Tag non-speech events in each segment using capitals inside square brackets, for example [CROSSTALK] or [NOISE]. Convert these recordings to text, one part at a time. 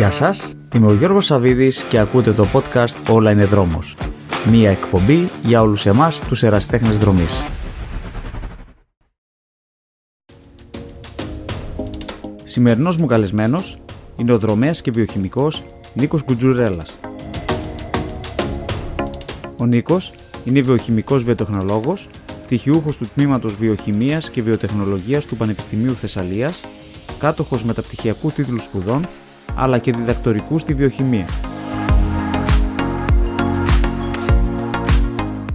Γεια σας, είμαι ο Γιώργος Σαβίδης και ακούτε το podcast «Όλα είναι δρόμος». Μία εκπομπή για όλους εμάς τους εραστέχνες δρομής. Σημερινός μου καλεσμένος είναι ο δρομέας και βιοχημικός Νίκος Κουτζουρέλας. Ο Νίκος είναι βιοχημικός βιοτεχνολόγος, πτυχιούχος του Τμήματος Βιοχημίας και Βιοτεχνολογίας του Πανεπιστημίου Θεσσαλίας, κάτοχος μεταπτυχιακού τίτλου σπουδών, αλλά και διδακτορικούς στη βιοχημία.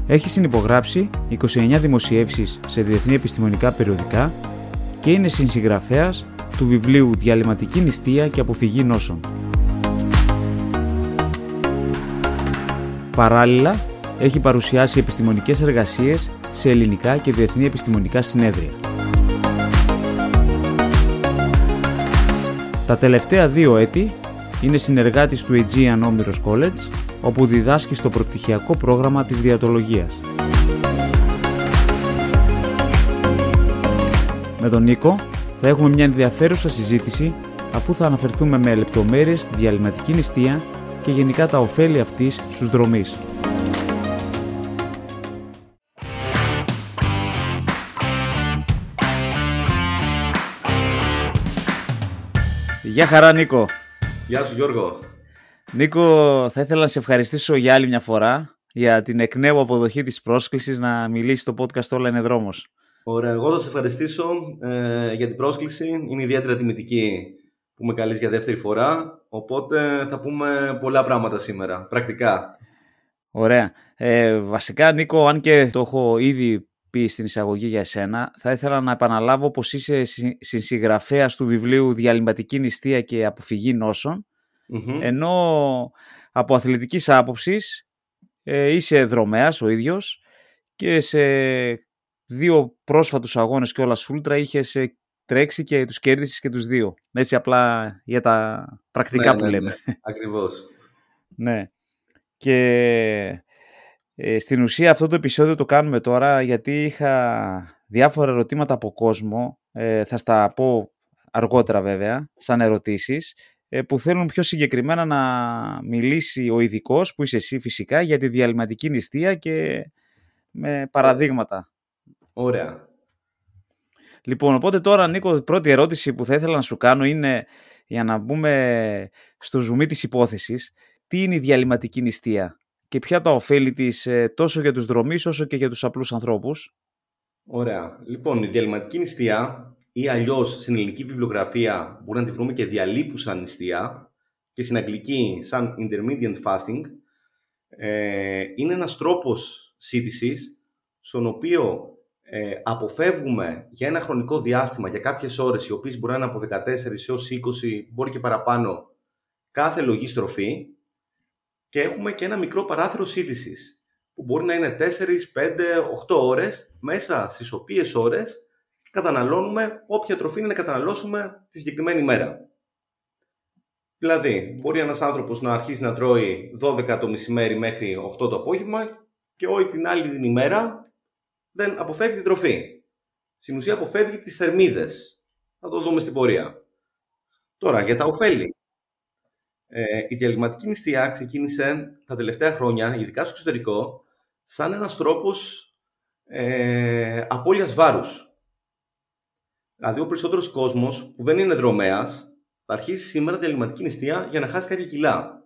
Έχει συνυπογράψει 29 δημοσιεύσεις σε διεθνή επιστημονικά περιοδικά και είναι συγγραφέας του βιβλίου «Διαλυματική νηστεία και αποφυγή νόσων». Παράλληλα, έχει παρουσιάσει επιστημονικές εργασίες σε ελληνικά και διεθνή επιστημονικά συνέδρια. Τα τελευταία δύο έτη είναι συνεργάτης του Aegean Όμηρος College, όπου διδάσκει στο προπτυχιακό πρόγραμμα της διατολογίας. Με τον Νίκο θα έχουμε μια ενδιαφέρουσα συζήτηση αφού θα αναφερθούμε με λεπτομέρειες στη διαλυματική νηστεία και γενικά τα ωφέλη αυτής στους δρομείς. Γεια χαρά Νίκο. Γεια σου Γιώργο. Νίκο, θα ήθελα να σε ευχαριστήσω για άλλη μια φορά για την εκ νέου αποδοχή της πρόσκλησης να μιλήσει στο podcast «Όλα είναι δρόμος». Ωραία, εγώ θα σε ευχαριστήσω ε, για την πρόσκληση. Είναι ιδιαίτερα τιμητική που με καλείς για δεύτερη φορά, οπότε θα πούμε πολλά πράγματα σήμερα, πρακτικά. Ωραία. Ε, βασικά, Νίκο, αν και το έχω ήδη πει στην εισαγωγή για εσένα, θα ήθελα να επαναλάβω πως είσαι συγγραφέας του βιβλίου «Διαλυματική νηστεία και αποφυγή ενώ από αθλητικής άποψης ε, είσαι δρομέας ο ίδιος και σε δύο πρόσφατους αγώνες και όλα σούλτρα είχες ε, τρέξει και τους κέρδισες και τους δύο. Έτσι απλά για τα πρακτικά ναι, που ναι, λέμε. Ναι, ακριβώς. [LAUGHS] ναι. Και ε, στην ουσία αυτό το επεισόδιο το κάνουμε τώρα γιατί είχα διάφορα ερωτήματα από κόσμο, ε, θα στα πω αργότερα βέβαια, σαν ερωτήσεις, ε, που θέλουν πιο συγκεκριμένα να μιλήσει ο ειδικός που είσαι εσύ φυσικά για τη διαλυματική νηστεία και με παραδείγματα. Ωραία. Λοιπόν, οπότε τώρα Νίκο, πρώτη ερώτηση που θα ήθελα να σου κάνω είναι για να μπούμε στο ζουμί της υπόθεσης. Τι είναι η διαλυματική νηστεία; Και ποια τα ωφέλη της ε, τόσο για τους δρομείς όσο και για τους απλούς ανθρώπους; Ωραία. Λοιπόν, η διαλυματική νηστεία ή αλλιώς στην ελληνική βιβλιογραφία μπορεί να τη βρούμε και διαλείπουσα νηστεία και στην αγγλική σαν intermediate fasting ε, είναι ένας τρόπος σύντησης στον οποίο ε, αποφεύγουμε για ένα χρονικό διάστημα, για κάποιες ώρες, οι οποίες μπορεί να είναι από 14 έως 20, μπορεί και παραπάνω, κάθε λογή στροφή και έχουμε και ένα μικρό παράθυρο σύντησης που μπορεί να είναι 4, 5, 8 ώρες μέσα στις οποίες ώρες καταναλώνουμε όποια τροφή είναι να καταναλώσουμε τη συγκεκριμένη μέρα. Δηλαδή, μπορεί ένας άνθρωπος να αρχίσει να τρώει 12 το μεσημέρι μέχρι 8 το απόγευμα και όλη την άλλη την ημέρα δεν αποφεύγει την τροφή. Στην ουσία αποφεύγει τις θερμίδες. Θα το δούμε στην πορεία. Τώρα, για τα ωφέλη. Ε, η διαλυματική νηστεία ξεκίνησε τα τελευταία χρόνια, ειδικά στο εξωτερικό, σαν ένας τρόπος ε, απώλειας βάρους. Δηλαδή, ο περισσότερος κόσμος που δεν είναι δρομέας θα αρχίσει σήμερα διαλυματική νηστεία για να χάσει κάποια κιλά.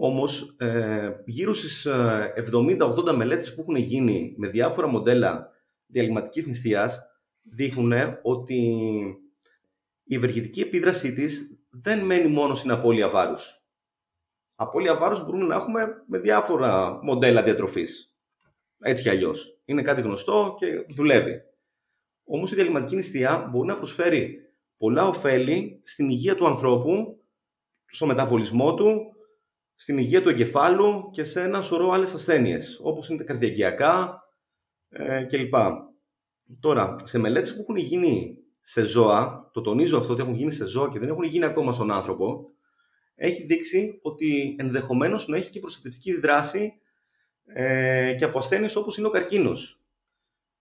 Όμως, ε, γύρω στις 70-80 μελέτες που έχουν γίνει με διάφορα μοντέλα διαλυματικής νηστείας δείχνουν ότι η ευεργετική επίδρασή της δεν μένει μόνο στην απώλεια βάρους. Απώλεια βάρους μπορούμε να έχουμε με διάφορα μοντέλα διατροφής. Έτσι κι αλλιώς. Είναι κάτι γνωστό και δουλεύει. Όμως η διαλυματική νηστεία μπορεί να προσφέρει πολλά ωφέλη στην υγεία του ανθρώπου, στο μεταβολισμό του, στην υγεία του εγκεφάλου και σε ένα σωρό άλλες ασθένειες, όπως είναι τα καρδιακιακά ε, κλπ. Τώρα, σε μελέτες που έχουν γίνει σε ζώα, το τονίζω αυτό ότι έχουν γίνει σε ζώα και δεν έχουν γίνει ακόμα στον άνθρωπο, έχει δείξει ότι ενδεχομένως να έχει και προστατευτική δράση ε, και από ασθένειες όπως είναι ο καρκίνος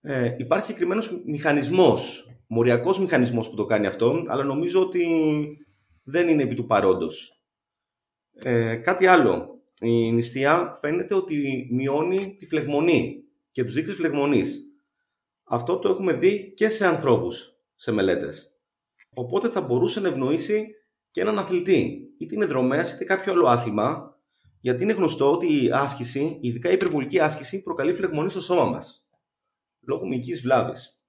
ε, υπάρχει συγκεκριμένος μηχανισμός, μοριακός μηχανισμός που το κάνει αυτό, αλλά νομίζω ότι δεν είναι επί του παρόντος. Ε, κάτι άλλο. Η νηστεία φαίνεται ότι μειώνει τη φλεγμονή και τους δείκτες φλεγμονής. Αυτό το έχουμε δει και σε ανθρώπους, σε μελέτες. Οπότε θα μπορούσε να ευνοήσει και έναν αθλητή, είτε είναι δρομέας είτε κάποιο άλλο άθλημα, γιατί είναι γνωστό ότι η άσκηση, ειδικά η υπερβολική άσκηση, προκαλεί φλεγμονή στο σώμα μας, λόγω μυϊκής βλάβης.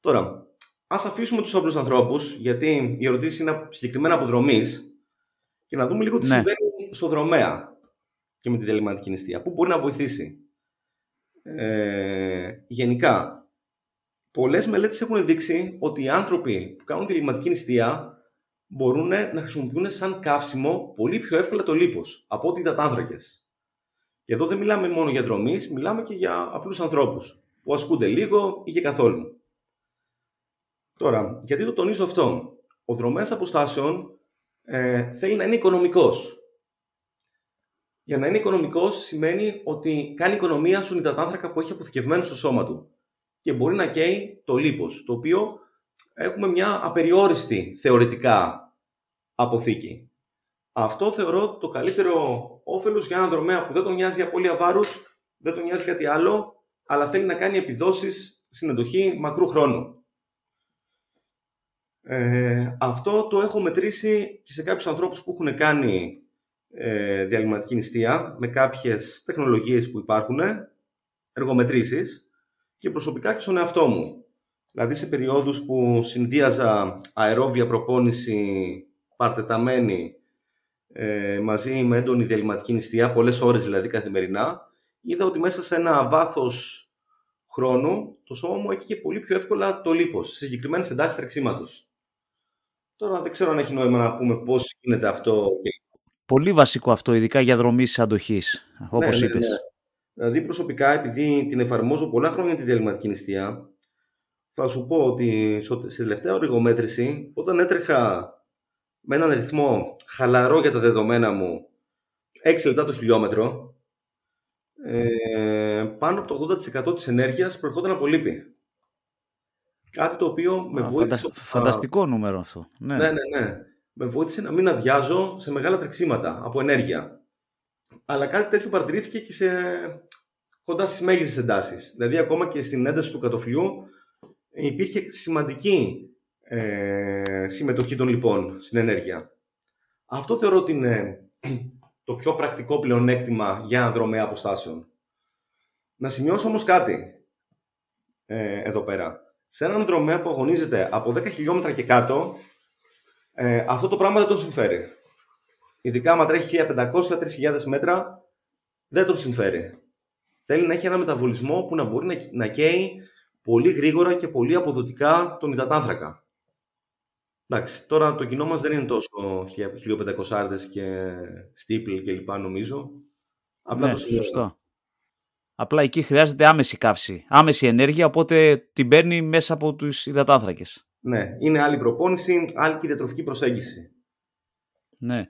Τώρα, ας αφήσουμε τους απλούς ανθρώπους, γιατί η ερωτήση είναι συγκεκριμένα αποδρομής, και να δούμε λίγο τι ναι. συμβαίνει στο δρομέα και με τη διαλυματική νηστεία. Πού μπορεί να βοηθήσει. Ε, γενικά, πολλές μελέτες έχουν δείξει ότι οι άνθρωποι που κάνουν διαλυματική νηστεία μπορούν να χρησιμοποιούν σαν καύσιμο πολύ πιο εύκολα το λίπος από ό,τι οι υδατάνθρακες. Και εδώ δεν μιλάμε μόνο για δρομείς, μιλάμε και για απλούς ανθρώπους που ασκούνται λίγο ή και καθόλου. Τώρα, γιατί το τονίζω αυτό; Ο δρομέας αποστάσεων ε, θέλει να είναι οικονομικός. Για να είναι οικονομικός σημαίνει ότι κάνει οικονομία στον υδατάνθρακα που έχει αποθηκευμένο στο σώμα του και μπορεί να καίει το λίπος, το οποίο έχουμε μια απεριόριστη θεωρητικά αποθήκη. Αυτό θεωρώ το καλύτερο όφελος για έναν δρομέα που δεν τον νοιάζει για πολύ βάρους, δεν τον νοιάζει κάτι άλλο, αλλά θέλει να κάνει επιδόσεις στην εντοχή μακρού χρόνου. Ε, αυτό το έχω μετρήσει και σε κάποιους ανθρώπους που έχουν κάνει ε, διαλυματική νηστεία με κάποιες τεχνολογίες που υπάρχουν, εργομετρήσεις και προσωπικά και στον εαυτό μου. Δηλαδή σε περιόδους που συνδύαζα αερόβια προπόνηση παρτεταμένη ε, μαζί με έντονη διαλυματική νηστεία, πολλές ώρες δηλαδή καθημερινά, είδα ότι μέσα σε ένα βάθος χρόνου το σώμα μου έκυγε πολύ πιο εύκολα το λίπος, σε συγκεκριμένες εντάσεις τρεξίματος. Τώρα δεν ξέρω αν έχει νόημα να πούμε πώς γίνεται αυτό. Πολύ βασικό αυτό, ειδικά για δρομή αντοχής, όπως ναι, ναι, είπες. Ναι. Δηλαδή, προσωπικά, επειδή την εφαρμόζω πολλά χρόνια τη διαλυματική νηστεία, θα σου πω ότι στη τελευταία οριγομέτρηση, όταν έτρεχα με έναν ρυθμό χαλαρό για τα δεδομένα μου, 6 λεπτά το χιλιόμετρο, ε, πάνω από το 80% της ενέργειας προερχόταν από λύπη. Κάτι το οποίο με βοήθησε... Φανταστικό νούμερο αυτό. Ναι. ναι, ναι, ναι. Με βοήθησε να μην αδειάζω σε μεγάλα τρεξίματα από ενέργεια. Αλλά κάτι τέτοιο παρατηρήθηκε και σε κοντά στις μέγιστες εντάσεις. Δηλαδή, ακόμα και στην ένταση του κατοφλιού υπήρχε σημαντική ε, συμμετοχή των λοιπόν στην ενέργεια. Αυτό θεωρώ ότι είναι το πιο πρακτικό πλεονέκτημα για ένα δρομέα αποστάσεων. Να σημειώσω όμως κάτι ε, εδώ πέρα σε έναν δρομέα που αγωνίζεται από 10 χιλιόμετρα και κάτω, ε, αυτό το πράγμα δεν τον συμφέρει. Ειδικά άμα τρέχει 1500-3000 μέτρα, δεν τον συμφέρει. Θέλει να έχει ένα μεταβολισμό που να μπορεί να, να καίει πολύ γρήγορα και πολύ αποδοτικά τον υδατάνθρακα. Εντάξει, τώρα το κοινό μας δεν είναι τόσο 1500 και στίπλ και λοιπά νομίζω. Απλά ναι, το σωστό. Απλά εκεί χρειάζεται άμεση καύση, άμεση ενέργεια, οπότε την παίρνει μέσα από τους υδατάνθρακες. Ναι, είναι άλλη προπόνηση, άλλη και διατροφική προσέγγιση. Ναι.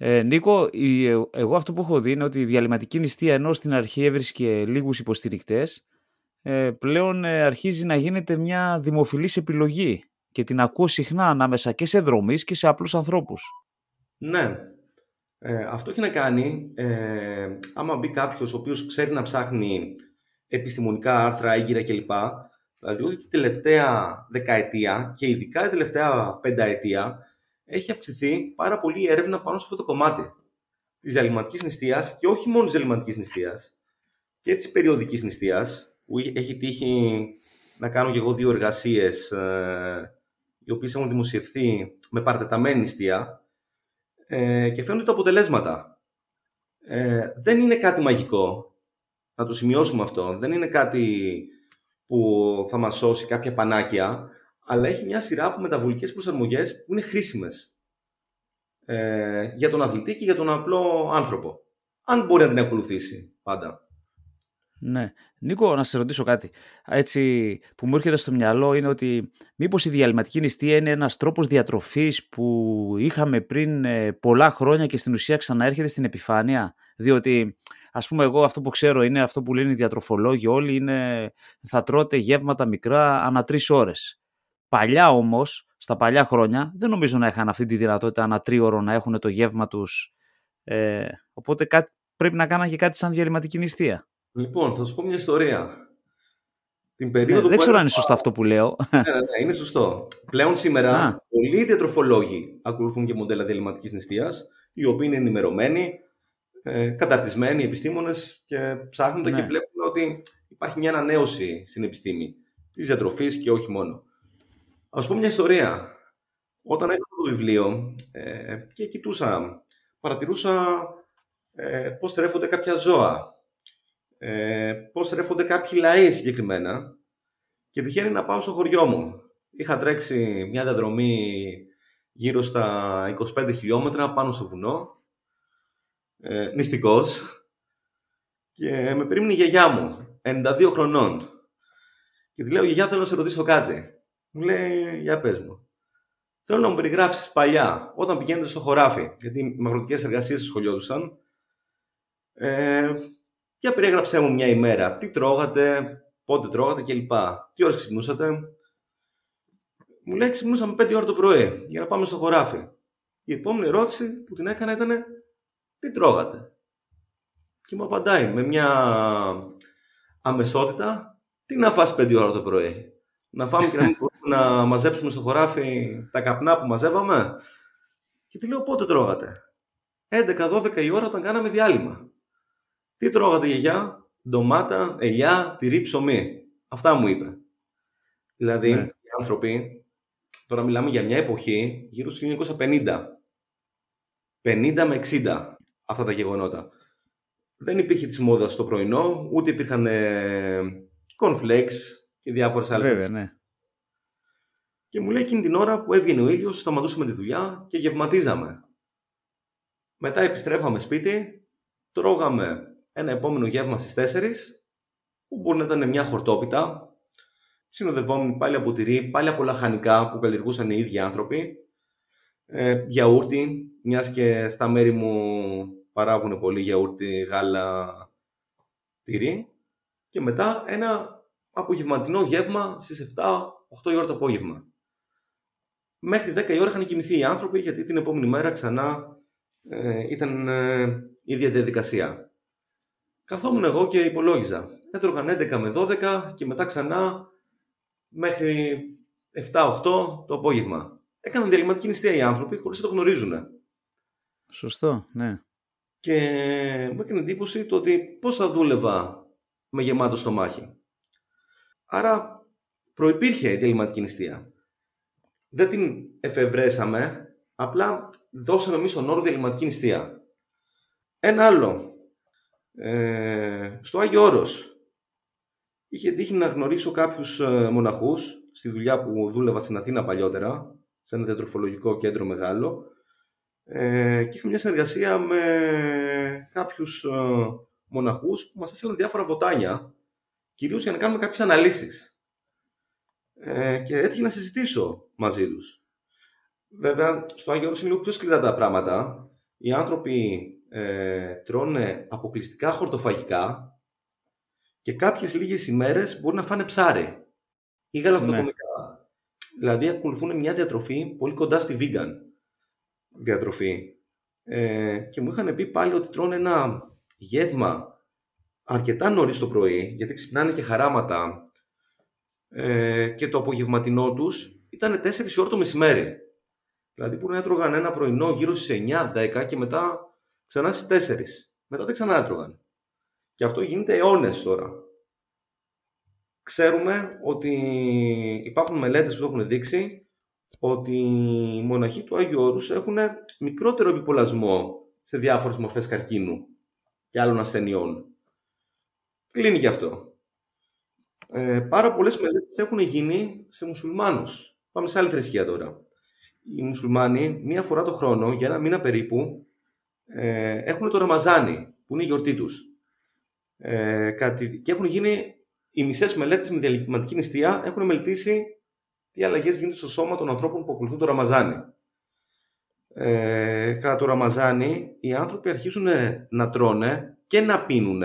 Ε, Νίκο, η, εγώ αυτό που έχω δει είναι ότι η διαλυματική νηστεία ενώ στην αρχή έβρισκε λίγους υποστηρικτές, ε, πλέον ε, αρχίζει να γίνεται μια δημοφιλής επιλογή και την ακούω συχνά ανάμεσα και σε δρομείς και σε απλούς ανθρώπους. Ναι, ε, αυτό έχει να κάνει, ε, άμα μπει κάποιος ο οποίος ξέρει να ψάχνει επιστημονικά άρθρα, έγκυρα κλπ. Δηλαδή, ότι την τελευταία δεκαετία και ειδικά την τελευταία πενταετία έχει αυξηθεί πάρα πολύ η έρευνα πάνω σε αυτό το κομμάτι της διαλυματική νηστείας και όχι μόνο της διαλυματική νηστείας και της περιοδικής νηστείας, που έχει τύχει να κάνω και εγώ δύο εργασίες ε, οι οποίες έχουν δημοσιευθεί με παρτεταμένη νηστεία ε, και φαίνονται τα αποτελέσματα. Ε, δεν είναι κάτι μαγικό. Να το σημειώσουμε αυτό. Δεν είναι κάτι που θα μας σώσει κάποια πανάκια, αλλά έχει μια σειρά από μεταβολικές προσαρμογές που είναι χρήσιμες ε, για τον αθλητή και για τον απλό άνθρωπο. Αν μπορεί να την ακολουθήσει πάντα. Ναι. Νίκο, να σε ρωτήσω κάτι. Έτσι που μου έρχεται στο μυαλό είναι ότι μήπως η διαλυματική νηστεία είναι ένας τρόπος διατροφής που είχαμε πριν ε, πολλά χρόνια και στην ουσία ξαναέρχεται στην επιφάνεια; Διότι ας πούμε εγώ αυτό που ξέρω είναι αυτό που λένε οι διατροφολόγοι όλοι είναι θα τρώτε γεύματα μικρά ανά τρεις ώρες. Παλιά όμως στα παλιά χρόνια δεν νομίζω να είχαν αυτή τη δυνατότητα ένα τρίωρο να έχουν το γεύμα τους. Ε, οπότε κάτι, πρέπει να κάναν και κάτι σαν διαλυματική νηστεία. Λοιπόν, θα σου πω μια ιστορία. Την ναι, περίοδο ναι, δεν ξέρω αν είναι σωστό αυτό που λέω. [LAUGHS] Ναι, ναι, ναι, είναι σωστό. Πλέον σήμερα Α. πολλοί διατροφολόγοι ακολουθούν και μοντέλα διαλυματικής νηστείας, οι οποίοι είναι ενημερωμένοι, ε, καταρτισμένοι επιστήμονες και ψάχνουν ναι. και βλέπουν ότι υπάρχει μια ανανέωση στην επιστήμη της διατροφής και όχι μόνο. Ας πω μια ιστορία. Όταν έκανα το βιβλίο ε, και κοιτούσα, παρατηρούσα ε, πώς τρέφονται κάποια ζώα, ε, πώς τρέφονται κάποιοι λαοί συγκεκριμένα και τυχαίνει να πάω στο χωριό μου. Είχα τρέξει μια διαδρομή γύρω στα 25 χιλιόμετρα πάνω στο βουνό, ε, νηστικός, και με περίμενε η γιαγιά μου, 92 χρονών. Και τη λέω, γιαγιά θέλω να σε ρωτήσω κάτι. Μου λέει, για πες μου. Θέλω να μου περιγράψεις παλιά, όταν πηγαίνετε στο χωράφι, γιατί με αγροτικέ εργασίες σχολιόντουσαν. Ε, για περιέγραψέ μου μια ημέρα. Τι τρώγατε, πότε τρώγατε κλπ. Τι ώρες ξυπνούσατε; Μου λέει ξυπνούσαμε 5 ώρα το πρωί για να πάμε στο χωράφι. Η επόμενη ερώτηση που την έκανα ήταν τι τρώγατε; Και μου απαντάει με μια αμεσότητα τι να φας 5 ώρα το πρωί; Να φάμε και να μην [LAUGHS] να μαζέψουμε στο χωράφι τα καπνά που μαζεύαμε. Και τη λέω πότε τρώγατε; 11-12 η ώρα όταν κάναμε διάλειμμα. Τι τρώγατε γιαγιά, ντομάτα, ελιά, τυρί, ψωμί. Αυτά μου είπε. Δηλαδή, ναι. οι άνθρωποι, τώρα μιλάμε για μια εποχή γύρω στο 1950. 50 με 60 αυτά τα γεγονότα. Δεν υπήρχε της μόδας στο πρωινό, ούτε υπήρχαν ε, cornflakes και διάφορες άλλες. Βέβαια, ναι. Και μου λέει εκείνη την ώρα που έβγαινε ο ήλιος, σταματούσαμε τη δουλειά και γευματίζαμε. Μετά επιστρέφαμε σπίτι, τρώγαμε ένα επόμενο γεύμα στις 4, που μπορεί να ήταν μια χορτόπιτα, συνοδευόμενη πάλι από τυρί, πάλι από λαχανικά που καλλιεργούσαν οι ίδιοι άνθρωποι, ε, γιαούρτι, μιας και στα μέρη μου παράγουν πολύ γιαούρτι, γάλα, τυρί, και μετά ένα απογευματινό γεύμα στις 7-8 η ώρα το απόγευμα. Μέχρι 10 η ώρα είχαν κοιμηθεί οι άνθρωποι γιατί την επόμενη μέρα ξανά ε, ήταν ε, η ίδια διαδικασία. Καθόμουν εγώ και υπολόγιζα. Έτρωγαν 11 με 12 και μετά ξανά μέχρι 7-8 το απόγευμα. Έκαναν διαλυματική νηστεία οι άνθρωποι χωρίς να το γνωρίζουν. Σωστό, ναι. Και μου έκανε εντύπωση το ότι πώς θα δούλευα με γεμάτο στομάχι. Άρα προϋπήρχε η διαλυματική νηστεία. Δεν την εφευρέσαμε, απλά δώσαμε εμείς τον όρο διαλυματική νηστεία. Ένα άλλο ε, στο Άγιο Όρος είχε τύχει να γνωρίσω κάποιους ε, μοναχούς στη δουλειά που δούλευα στην Αθήνα παλιότερα, σε ένα διατροφολογικό κέντρο μεγάλο ε, και είχα μια συνεργασία με κάποιους ε, μοναχούς που μας έστειλαν διάφορα βοτάνια κυρίως για να κάνουμε κάποιες αναλύσεις. Ε, και έτυχε να συζητήσω μαζί τους. Βέβαια, στο Άγιο Όρος είναι λίγο πιο σκληρά τα πράγματα. Οι άνθρωποι ε, τρώνε αποκλειστικά χορτοφαγικά και κάποιες λίγες ημέρες μπορεί να φάνε ψάρι ή γαλακτοκομικά. Ναι. Δηλαδή ακολουθούν μια διατροφή πολύ κοντά στη vegan διατροφή. Ε, και μου είχαν πει πάλι ότι τρώνε ένα γεύμα αρκετά νωρίς το πρωί, γιατί ξυπνάνε και χαράματα ε, και το απογευματινό τους ήταν 4 ώρα το μεσημέρι. Δηλαδή που να έτρωγαν ένα πρωινό γύρω στις 9-10 και μετά ξανά στις 4. Μετά δεν ξανά έτρωγαν. Και αυτό γίνεται αιώνες τώρα. Ξέρουμε ότι υπάρχουν μελέτες που το έχουν δείξει ότι οι μοναχοί του Άγιου Όρους έχουν μικρότερο επιπολασμό σε διάφορες μορφές καρκίνου και άλλων ασθενειών. Κλείνει και αυτό. Ε, πάρα πολλές μελέτες έχουν γίνει σε μουσουλμάνους. Πάμε σε άλλη θρησκεία τώρα. Οι μουσουλμάνοι μία φορά το χρόνο, για ένα μήνα περίπου, ε, έχουν το Ραμαζάνι, που είναι η γιορτή τους. Ε, κάτι, και έχουν γίνει οι μισές μελέτες με διαλυματική νηστεία έχουν μελετήσει τι αλλαγές γίνονται στο σώμα των ανθρώπων που ακολουθούν το Ραμαζάνι. Ε, κατά το Ραμαζάνι, οι άνθρωποι αρχίζουν να τρώνε και να πίνουν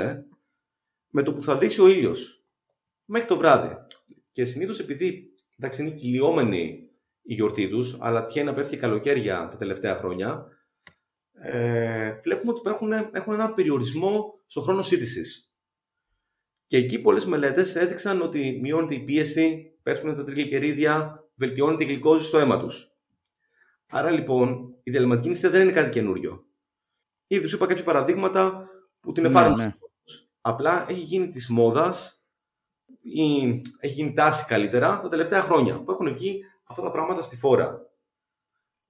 με το που θα δύσει ο ήλιος. Μέχρι το βράδυ. Και συνήθως επειδή εντάξει, είναι κυλιόμενοι η γιορτή τους, αλλά τυχαίνει να πέφτει καλοκαίρια τα τελευταία χρόνια, ε, βλέπουμε ότι υπάρχουν, έχουν ένα περιορισμό στο χρόνο σύντησης. Και εκεί πολλές μελέτες έδειξαν ότι μειώνεται η πίεση, πέφτουν τα τριγλικερίδια, βελτιώνεται η γλυκόζη στο αίμα τους. Άρα λοιπόν η διαλυματική νηστεία δεν είναι κάτι καινούριο. Ήδη σου είπα κάποια παραδείγματα που την εφάρμοσαν. Ναι, ναι. Απλά έχει γίνει της μόδας ή έχει γίνει τάση καλύτερα τα τελευταία χρόνια που έχουν βγει αυτά τα πράγματα στη φόρα.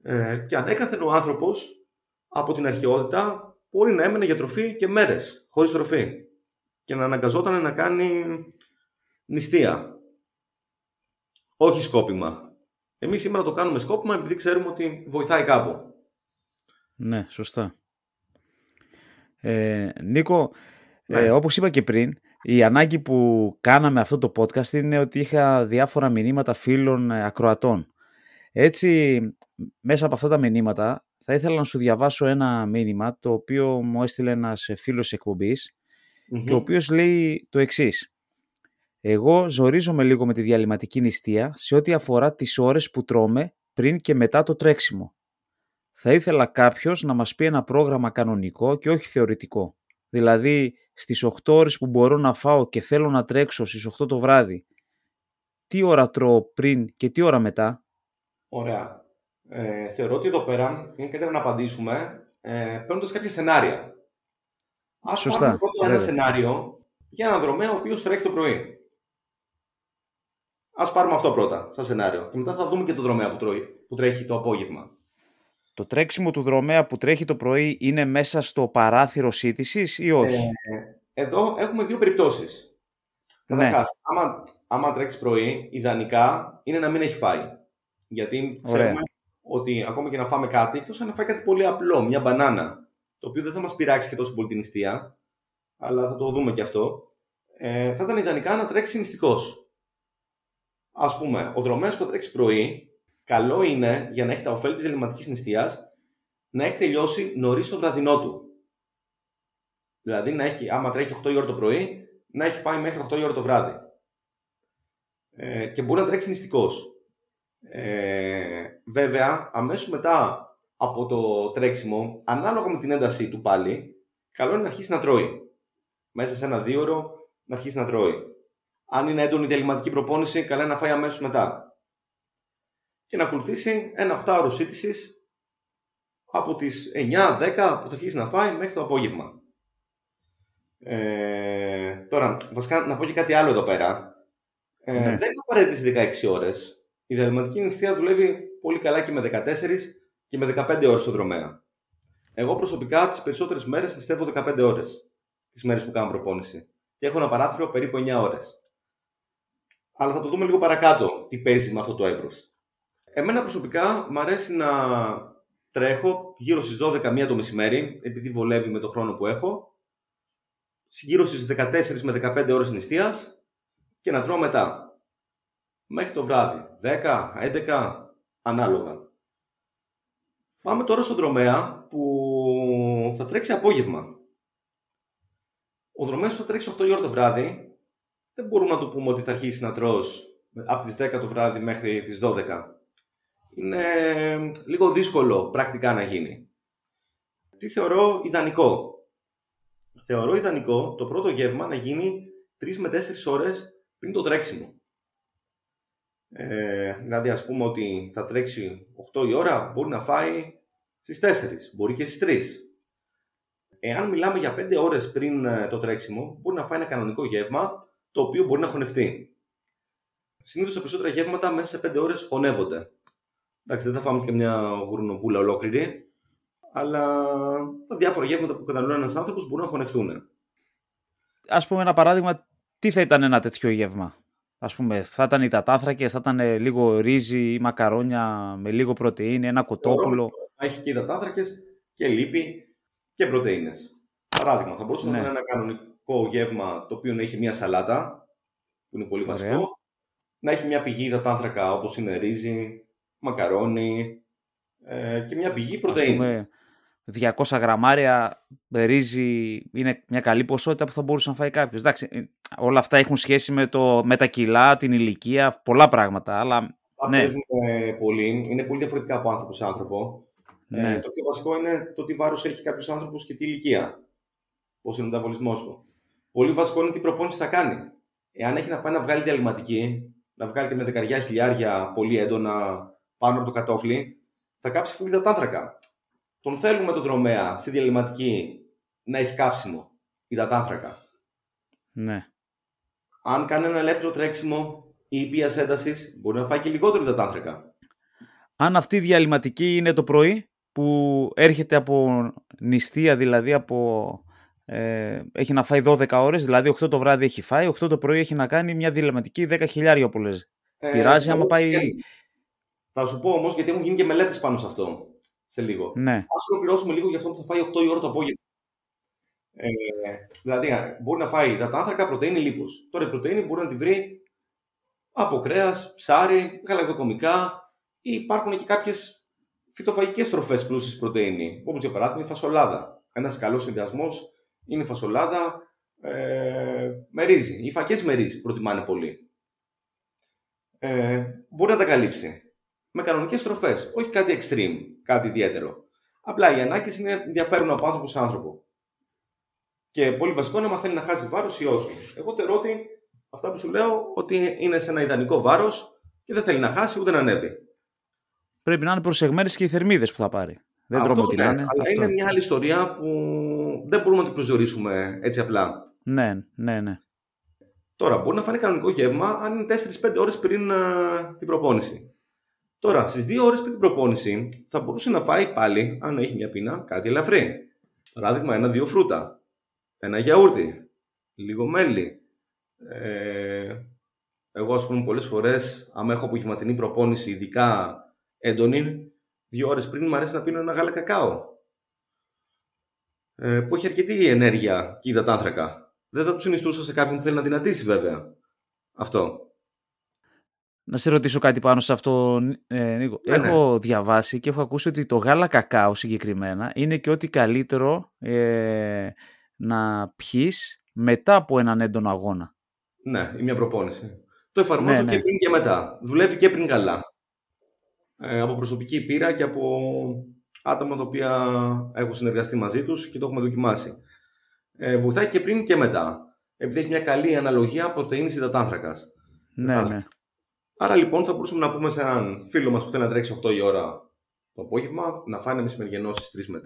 Ε, και ανέκαθεν ο άνθρωπος από την αρχαιότητα μπορεί να έμενε για τροφή και μέρες χωρίς τροφή και να αναγκαζόταν να κάνει νηστεία. Όχι σκόπιμα. Εμείς σήμερα το κάνουμε σκόπιμα επειδή ξέρουμε ότι βοηθάει κάπου. Ναι, σωστά. Ε, Νίκο, ναι. Ε, όπως είπα και πριν, η ανάγκη που κάναμε αυτό το podcast είναι ότι είχα διάφορα μηνύματα φίλων ε, ακροατών. Έτσι, μέσα από αυτά τα μηνύματα, θα ήθελα να σου διαβάσω ένα μήνυμα, το οποίο μου έστειλε ένας φίλος και ο οποίος λέει το εξής. Εγώ ζορίζομαι λίγο με τη διαλυματική νηστεία σε ό,τι αφορά τις ώρες που τρώμε πριν και μετά το τρέξιμο. Θα ήθελα κάποιος να μας πει ένα πρόγραμμα κανονικό και όχι θεωρητικό. Δηλαδή στις 8 ώρες που μπορώ να φάω και θέλω να τρέξω στις 8 το βράδυ, τι ώρα τρώω πριν και τι ώρα μετά; Ωραία. Ε, θεωρώ ότι εδώ πέρα είναι καλύτερα να απαντήσουμε ε, παίρνοντας κάποια σενάρια. Ας Σωστά. πάρουμε πρώτα ένα σενάριο για έναν δρομέα ο οποίος τρέχει το πρωί. Α πάρουμε αυτό πρώτα, σαν σενάριο. Και μετά θα δούμε και το δρομέα που, τρώει, που τρέχει το απόγευμα. Το τρέξιμο του δρομέα που τρέχει το πρωί είναι μέσα στο παράθυρο σύντησης ή όχι; Ε, εδώ έχουμε δύο περιπτώσεις. Ναι. άμα, άμα τρέξει πρωί, ιδανικά είναι να μην έχει φάει. Γιατί ξέρουμε ότι ακόμα και να φάμε κάτι, εκτός αν φάει κάτι πολύ απλό, μια μπανάνα, το οποίο δεν θα μας πειράξει και τόσο πολύ την νηστεία, αλλά θα το δούμε και αυτό, ε, θα ήταν ιδανικά να τρέξει νηστικός ας πούμε, ο δρομέας που θα τρέξει πρωί, καλό είναι για να έχει τα ωφέλη της ελληματικής νηστείας να έχει τελειώσει νωρίς το βραδινό του. Δηλαδή, να έχει, άμα τρέχει 8 η ώρα το πρωί, να έχει φάει μέχρι 8 η ώρα το βράδυ. Ε, και μπορεί να τρέξει νηστικός. Ε, βέβαια, αμέσως μετά από το τρέξιμο, ανάλογα με την έντασή του πάλι, καλό είναι να αρχίσει να τρώει. Μέσα σε ένα δύο ώρο να αρχίσει να τρώει. Αν είναι έντονη διαλυματική προπόνηση, καλά είναι να φάει αμέσως μετά. Και να ακολουθήσει ένα 8ωρο σύντησης από τις 9-10 που θα αρχίσει να φάει μέχρι το απόγευμα. Ε, τώρα, βασικά να πω και κάτι άλλο εδώ πέρα. Ε, ναι. Δεν είναι απαραίτητες 16 ώρες. Η διαλυματική νηστεία δουλεύει πολύ καλά και με 14 και με 15 ώρες στο δρομέα. Εγώ προσωπικά τις περισσότερες μέρες νηστεύω 15 ώρες. Τις μέρες που κάνω προπόνηση. Και έχω ένα παράθυρο περίπου 9 ώρες αλλά θα το δούμε λίγο παρακάτω τι παίζει με αυτό το εύρος. Εμένα προσωπικά μου αρέσει να τρέχω γύρω στις 12 το μεσημέρι, επειδή βολεύει με το χρόνο που έχω, γύρω στις 14 με 15 ώρες νηστείας και να τρώω μετά. Μέχρι το βράδυ, 10, 11, ανάλογα. Πάμε τώρα στον δρομέα που θα τρέξει απόγευμα. Ο δρομέας που θα τρέξει 8 η ώρα το βράδυ δεν μπορούμε να του πούμε ότι θα αρχίσει να τρως από τις 10 το βράδυ μέχρι τις 12. Είναι λίγο δύσκολο πρακτικά να γίνει. Τι θεωρώ ιδανικό. Θεωρώ ιδανικό το πρώτο γεύμα να γίνει 3 με 4 ώρες πριν το τρέξιμο. Ε, δηλαδή ας πούμε ότι θα τρέξει 8 η ώρα, μπορεί να φάει στις 4, μπορεί και στις 3. Εάν μιλάμε για 5 ώρες πριν ε, το τρέξιμο, μπορεί να φάει ένα κανονικό γεύμα το οποίο μπορεί να χωνευτεί. Συνήθως τα περισσότερα γεύματα μέσα σε 5 ώρες χωνεύονται. Εντάξει, δεν θα φάμε και μια γουρνοπούλα ολόκληρη, αλλά τα διάφορα γεύματα που καταναλώνει ένας άνθρωπος μπορούν να χωνευτούν. Α πούμε ένα παράδειγμα, τι θα ήταν ένα τέτοιο γεύμα; Α πούμε, θα ήταν υδατάνθρακε, θα ήταν λίγο ρύζι ή μακαρόνια με λίγο πρωτενη, ένα κοτόπουλο. Έχει και υδατάνθρακε και λίπη και πρωτενε. Παράδειγμα, θα μπορούσε να είναι ένα κανονικό γεύμα το οποίο να έχει μια σαλάτα, που είναι πολύ βασικό. Να έχει μια πηγή υδατάνθρακα όπως είναι ρύζι, μακαρόνι ε, και μια πηγή πρωτεΐνης. 200 γραμμάρια ρύζι είναι μια καλή ποσότητα που θα μπορούσε να φάει κάποιος. Εντάξει, όλα αυτά έχουν σχέση με, το, με τα κιλά, την ηλικία, πολλά πράγματα. Αλλά Ναι. παίζουν ε, πολύ. Είναι πολύ διαφορετικά από άνθρωπο σε άνθρωπο. Ναι. Ε, το πιο βασικό είναι το τι βάρος έχει κάποιος άνθρωπος και τι ηλικία. Πώς είναι ο μεταβολισμό του. Πολύ βασικό είναι τι προπόνηση θα κάνει. Εάν έχει να πάει να βγάλει διαλυματική, να βγάλει και με δεκαριά χιλιάρια πολύ έντονα πάνω από το κατόφλι, θα κάψει πολύ υδατάνθρακα. Τον θέλουμε το δρομέα στη διαλυματική να έχει κάψιμο υδατάνθρακα. ναι. Αν κάνει ένα ελεύθερο τρέξιμο ή ήπια έντασης, μπορεί να φάει και λιγότερο υδατάνθρακα. Αν αυτή η διαλυματική είναι το πρωί που έρχεται από νηστεία, δηλαδή από... Ε, έχει να φάει 12 ώρες, δηλαδή 8 το βράδυ έχει φάει, 8 το πρωί έχει να κάνει μια διαλυματική 10 χιλιάρια όπως λες. Ε, Πειράζει άμα μπορεί πάει- και- Θα σου πω όμως, γιατί έχουν γίνει και μελέτες πάνω σε αυτό. Σε λίγο. Ναι, Α ολοκληρώσουμε λίγο για αυτό που θα φάει 8 η ώρα το απόγευμα. Ε, δηλαδή, α, μπορεί να φάει υδατάνθρακα, πρωτενη, λίπος. Τώρα η πρωτενη μπορεί να τη βρει από κρέας, ψάρι, γαλακτοκομικά ή υπάρχουν και κάποιες φυτοφαγικές τροφές πλούσιες πρωτενη. Όπως για παράδειγμα η φασολάδα. Ένας καλός συνδυασμός είναι η φασολάδα ε, με ρύζι. Οι φακές με ρύζι προτιμάνε πολύ. Ε, μπορεί να τα καλύψει. Με κανονικές τροφέ. Όχι κάτι extreme, κάτι ιδιαίτερο. Απλά οι ανάγκε είναι ενδιαφέρον από άνθρωπο σε άνθρωπο. Και πολύ βασικό είναι αν θέλει να χάσει βάρος ή όχι. Εγώ θεωρώ ότι αυτά που σου λέω ότι είναι σε ένα ιδανικό βάρος και δεν θέλει να χάσει ούτε να ανέβει. πρέπει να είναι προσεγμένες και οι θερμίδες που θα πάρει. Δεν Αυτό τρώμε ότι ναι, να είναι. Αλλά Αυτό. είναι μια άλλη ιστορία που δεν μπορούμε να την προσδιορίσουμε έτσι απλά. Ναι, ναι, ναι. Τώρα, μπορεί να φανεί κανονικό γεύμα αν είναι 4-5 ώρες πριν α, την προπόνηση. Τώρα, στις 2 ώρες πριν την προπόνηση, θα μπορούσε να φάει πάλι, αν έχει μια πείνα, κάτι ελαφρύ. Παράδειγμα, ένα-δύο φρούτα, ένα γιαούρτι, λίγο μέλι. Ε, εγώ, ας πούμε, πολλές φορές, άμα έχω απογευματινή προπόνηση, ειδικά έντονη, δύο ώρες πριν μου αρέσει να πίνω ένα γάλα κακάο. Ε, που έχει αρκετή ενέργεια και υδατάνθρακα. Δεν θα το συνιστούσα σε κάποιον που θέλει να δυνατήσει, βέβαια. Αυτό. Να σε ρωτήσω κάτι πάνω σε αυτό, ε, Νίκο. Ναι, ναι. έχω διαβάσει και έχω ακούσει ότι το γάλα κακάο συγκεκριμένα είναι και ό,τι καλύτερο ε, να πιείς μετά από έναν έντονο αγώνα. Ναι, ή μια προπόνηση. Το εφαρμόζω Ναι, και ναι. πριν και μετά. Δουλεύει και πριν καλά. Ε, από προσωπική πείρα και από άτομα τα οποία έχω συνεργαστεί μαζί τους και το έχουμε δοκιμάσει. Ε, βοηθάει και πριν και μετά. Επειδή έχει μια καλή αναλογία πρωτεΐνης υδατάνθρακας. Ναι, Άρα. ναι. Άρα λοιπόν θα μπορούσαμε να πούμε σε έναν φίλο μας που θέλει να τρέξει 8 η ώρα το απόγευμα, να φάει ένα μεσημεριανό στις 3 με 4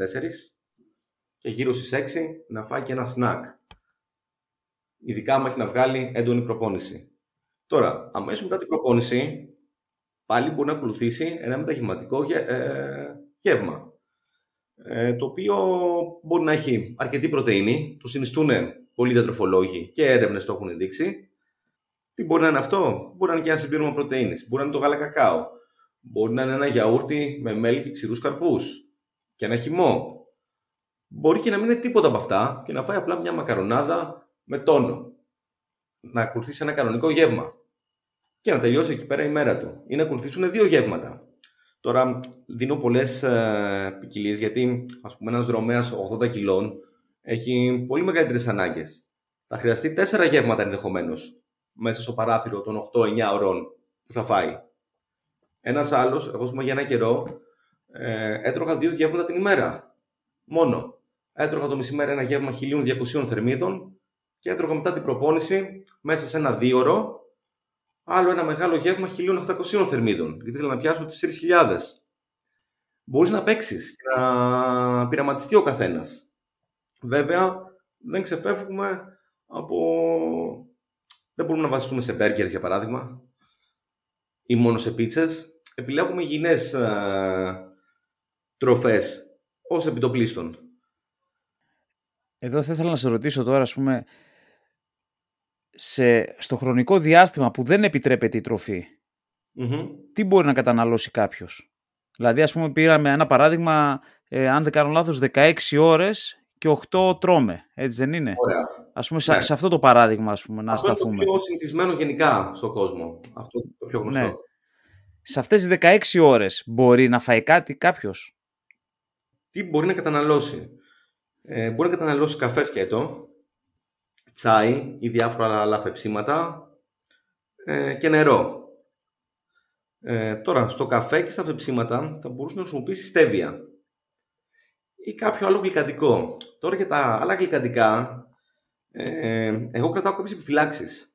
και γύρω στις 6 να φάει και ένα σνακ. Ειδικά άμα έχει να βγάλει έντονη προπόνηση. Τώρα, αμέσως μετά την προπόνηση, πάλι μπορεί να ακολουθήσει ένα μεταγευματικό γε- ε, γεύμα. Ε, το οποίο μπορεί να έχει αρκετή πρωτεΐνη, το συνιστούν πολλοί διατροφολόγοι και έρευνες το έχουν δείξει. Τι μπορεί να είναι αυτό, μπορεί να είναι και ένα συμπλήρωμα πρωτεΐνης, μπορεί να είναι το γάλα κακάο, μπορεί να είναι ένα γιαούρτι με μέλι και ξηρούς καρπούς και ένα χυμό. Μπορεί και να μην είναι τίποτα από αυτά και να φάει απλά μια μακαρονάδα με τόνο. Να ακολουθήσει ένα κανονικό γεύμα και να τελειώσει εκεί πέρα η μέρα του. Ή να ακολουθήσουν δύο γεύματα. Τώρα δίνω πολλές ε, ποικιλίες γιατί ας πούμε, ένας δρομέας 80 κιλών έχει πολύ μεγαλύτερες ανάγκες. Θα χρειαστεί τέσσερα γεύματα ενδεχομένως μέσα στο παράθυρο των 8-9 ωρών που θα φάει. Ένας άλλος, εγώ πούμε για ένα καιρό, ε, έτρωγα δύο γεύματα την ημέρα. Μόνο. Έτρωγα το μεσημέρι ένα γεύμα 1200 θερμίδων και έτρωγα μετά την προπόνηση μέσα σε ένα δίωρο άλλο ένα μεγάλο γεύμα 1800 θερμίδων. Γιατί ήθελα να πιάσω τις 4.000. Μπορείς να παίξεις και να πειραματιστεί ο καθένας. Βέβαια, δεν ξεφεύγουμε από. Δεν μπορούμε να βασιστούμε σε μπέργκερς για παράδειγμα ή μόνο σε πίτσες. Επιλέγουμε υγιεινές ε, τροφές ως επιτοπλίστων. Εδώ θα ήθελα να σε ρωτήσω τώρα, ας πούμε, σε, στο χρονικό διάστημα που δεν επιτρέπεται η τροφή, Μμμ. τι μπορεί να καταναλώσει κάποιος; Δηλαδή, ας πούμε, πήραμε ένα παράδειγμα, ε, αν δεν κάνω λάθος, 16 ώρες και 8 τρώμε. Έτσι δεν είναι; Ωραία. Ας πούμε, σε, Ναι. σε αυτό το παράδειγμα, ας πούμε, να Αυτό είναι το σταθούμε. πιο συνηθισμένο γενικά στον κόσμο. Αυτό είναι το πιο γνωστό. Ναι. Σε αυτές τις 16 ώρες μπορεί να φάει κάτι κάποιος; Τι μπορεί να καταναλώσει; Ε, μπορεί να καταναλώσει καφέ σκέτο, τσάι ή διάφορα άλλα πεψίματα ε, και νερό. Ε, τώρα, στο καφέ και στα φεψίματα θα μπορούσε να χρησιμοποιήσει στέβια ή κάποιο άλλο γλυκαντικό. Τώρα για τα άλλα γλυκαντικά, ε, εγώ κρατάω κάποιες επιφυλάξεις.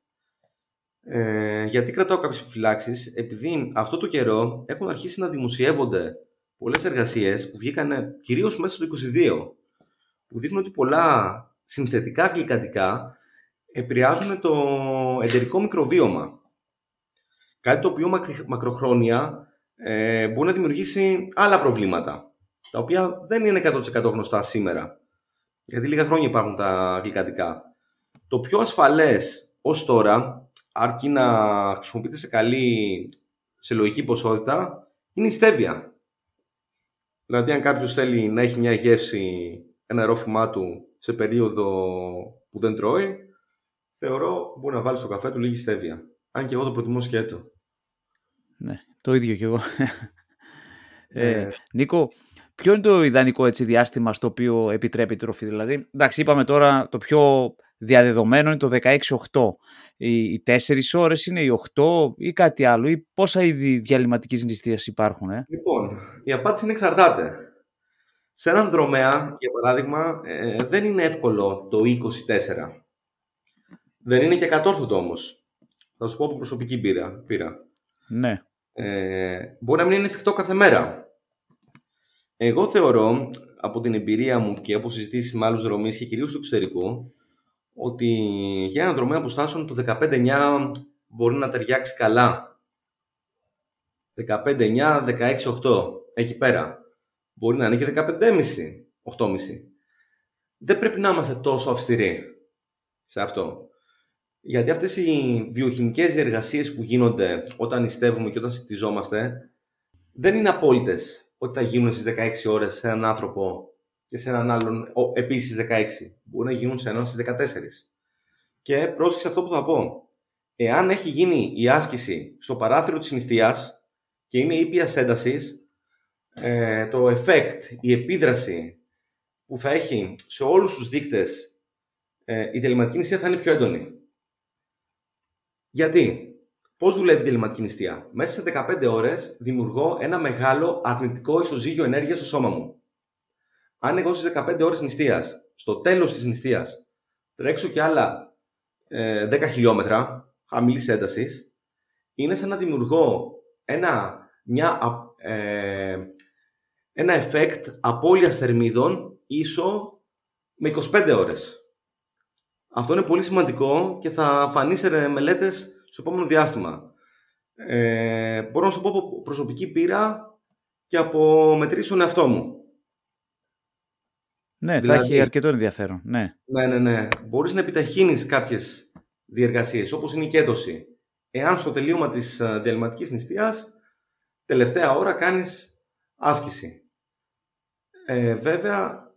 Ε, γιατί κρατάω κάποιες επιφυλάξεις, επειδή αυτό το καιρό έχουν αρχίσει να δημοσιεύονται πολλές εργασίες που βγήκαν κυρίως μέσα στο 22, που δείχνουν ότι πολλά συνθετικά γλυκαντικά επηρεάζουν το εντερικό μικροβίωμα. Κάτι το οποίο μακροχρόνια ε, μπορεί να δημιουργήσει άλλα προβλήματα, τα οποία δεν είναι 100% γνωστά σήμερα. Γιατί λίγα χρόνια υπάρχουν τα γλυκαντικά. Το πιο ασφαλές ως τώρα, αρκεί να χρησιμοποιείται σε καλή, σε λογική ποσότητα, είναι η στέβια. Δηλαδή, αν κάποιος θέλει να έχει μια γεύση, ένα ρόφημά του σε περίοδο που δεν τρώει, θεωρώ μπορεί να βάλει στο καφέ του λίγη στέβια. Αν και εγώ το προτιμώ σκέτο. Ναι, το ίδιο κι εγώ. Ε, ναι. Νίκο, ποιο είναι το ιδανικό έτσι, διάστημα στο οποίο επιτρέπει η τροφή. Δηλαδή, εντάξει, είπαμε τώρα το πιο διαδεδομένο είναι το 16-8. Οι, οι 4 ώρες είναι οι 8 ή κάτι άλλο ή πόσα είδη διαλυματικής νηστείας υπάρχουν. Ε; Λοιπόν, η απάντηση είναι εξαρτάται. Σε έναν δρομέα, για παράδειγμα, ε, δεν είναι εύκολο το 24. Δεν είναι και κατόρθωτο όμως. Θα σου πω από προσωπική πείρα. πείρα. Ναι. Ε, μπορεί να μην είναι εφικτό κάθε μέρα. Εγώ θεωρώ, από την εμπειρία μου και από συζητήσεις με άλλους δρομείς και κυρίως στο εξωτερικό, ότι για ένα δρομέα αποστάσεων το 15-9 μπορεί να ταιριάξει καλά. 15-9, 16-8, εκεί πέρα. Μπορεί να είναι και 15,5, 8,5. Δεν πρέπει να είμαστε τόσο αυστηροί σε αυτό. Γιατί αυτές οι βιοχημικές διεργασίες που γίνονται όταν νηστεύουμε και όταν συντηζόμαστε δεν είναι απόλυτες ότι θα γίνουν στις 16 ώρες σε έναν άνθρωπο και σε έναν άλλον επίσης 16. Μπορεί να γίνουν σε έναν στις 14. Και πρόσεξε αυτό που θα πω. Εάν έχει γίνει η άσκηση στο παράθυρο της νηστείας και είναι ήπιας έντασης, ε, το effect, η επίδραση που θα έχει σε όλους τους δείκτες ε, η τελειματική νηστεία θα είναι πιο έντονη. Γιατί, πώς δουλεύει η διαλυματική νηστεία. Μέσα σε 15 ώρες δημιουργώ ένα μεγάλο αρνητικό ισοζύγιο ενέργειας στο σώμα μου. Αν εγώ στις 15 ώρες νηστείας, στο τέλος της νηστείας, τρέξω και άλλα ε, 10 χιλιόμετρα χαμηλή έντασης, είναι σαν να δημιουργώ ένα, μια, ε, ένα effect απώλειας θερμίδων ίσο με 25 ώρες. Αυτό είναι πολύ σημαντικό και θα φανεί σε μελέτες στο επόμενο διάστημα. Ε, μπορώ να σου πω από προσωπική πείρα και από μετρήσεις τον εαυτό μου. Ναι, δηλαδή, θα έχει αρκετό ενδιαφέρον. Ναι, ναι, ναι. ναι. Μπορείς να επιταχύνεις κάποιες διεργασίες, όπως είναι η κέντωση. Εάν στο τελείωμα της ε, διαλυματικής νηστείας, τελευταία ώρα κάνεις άσκηση. Ε, βέβαια,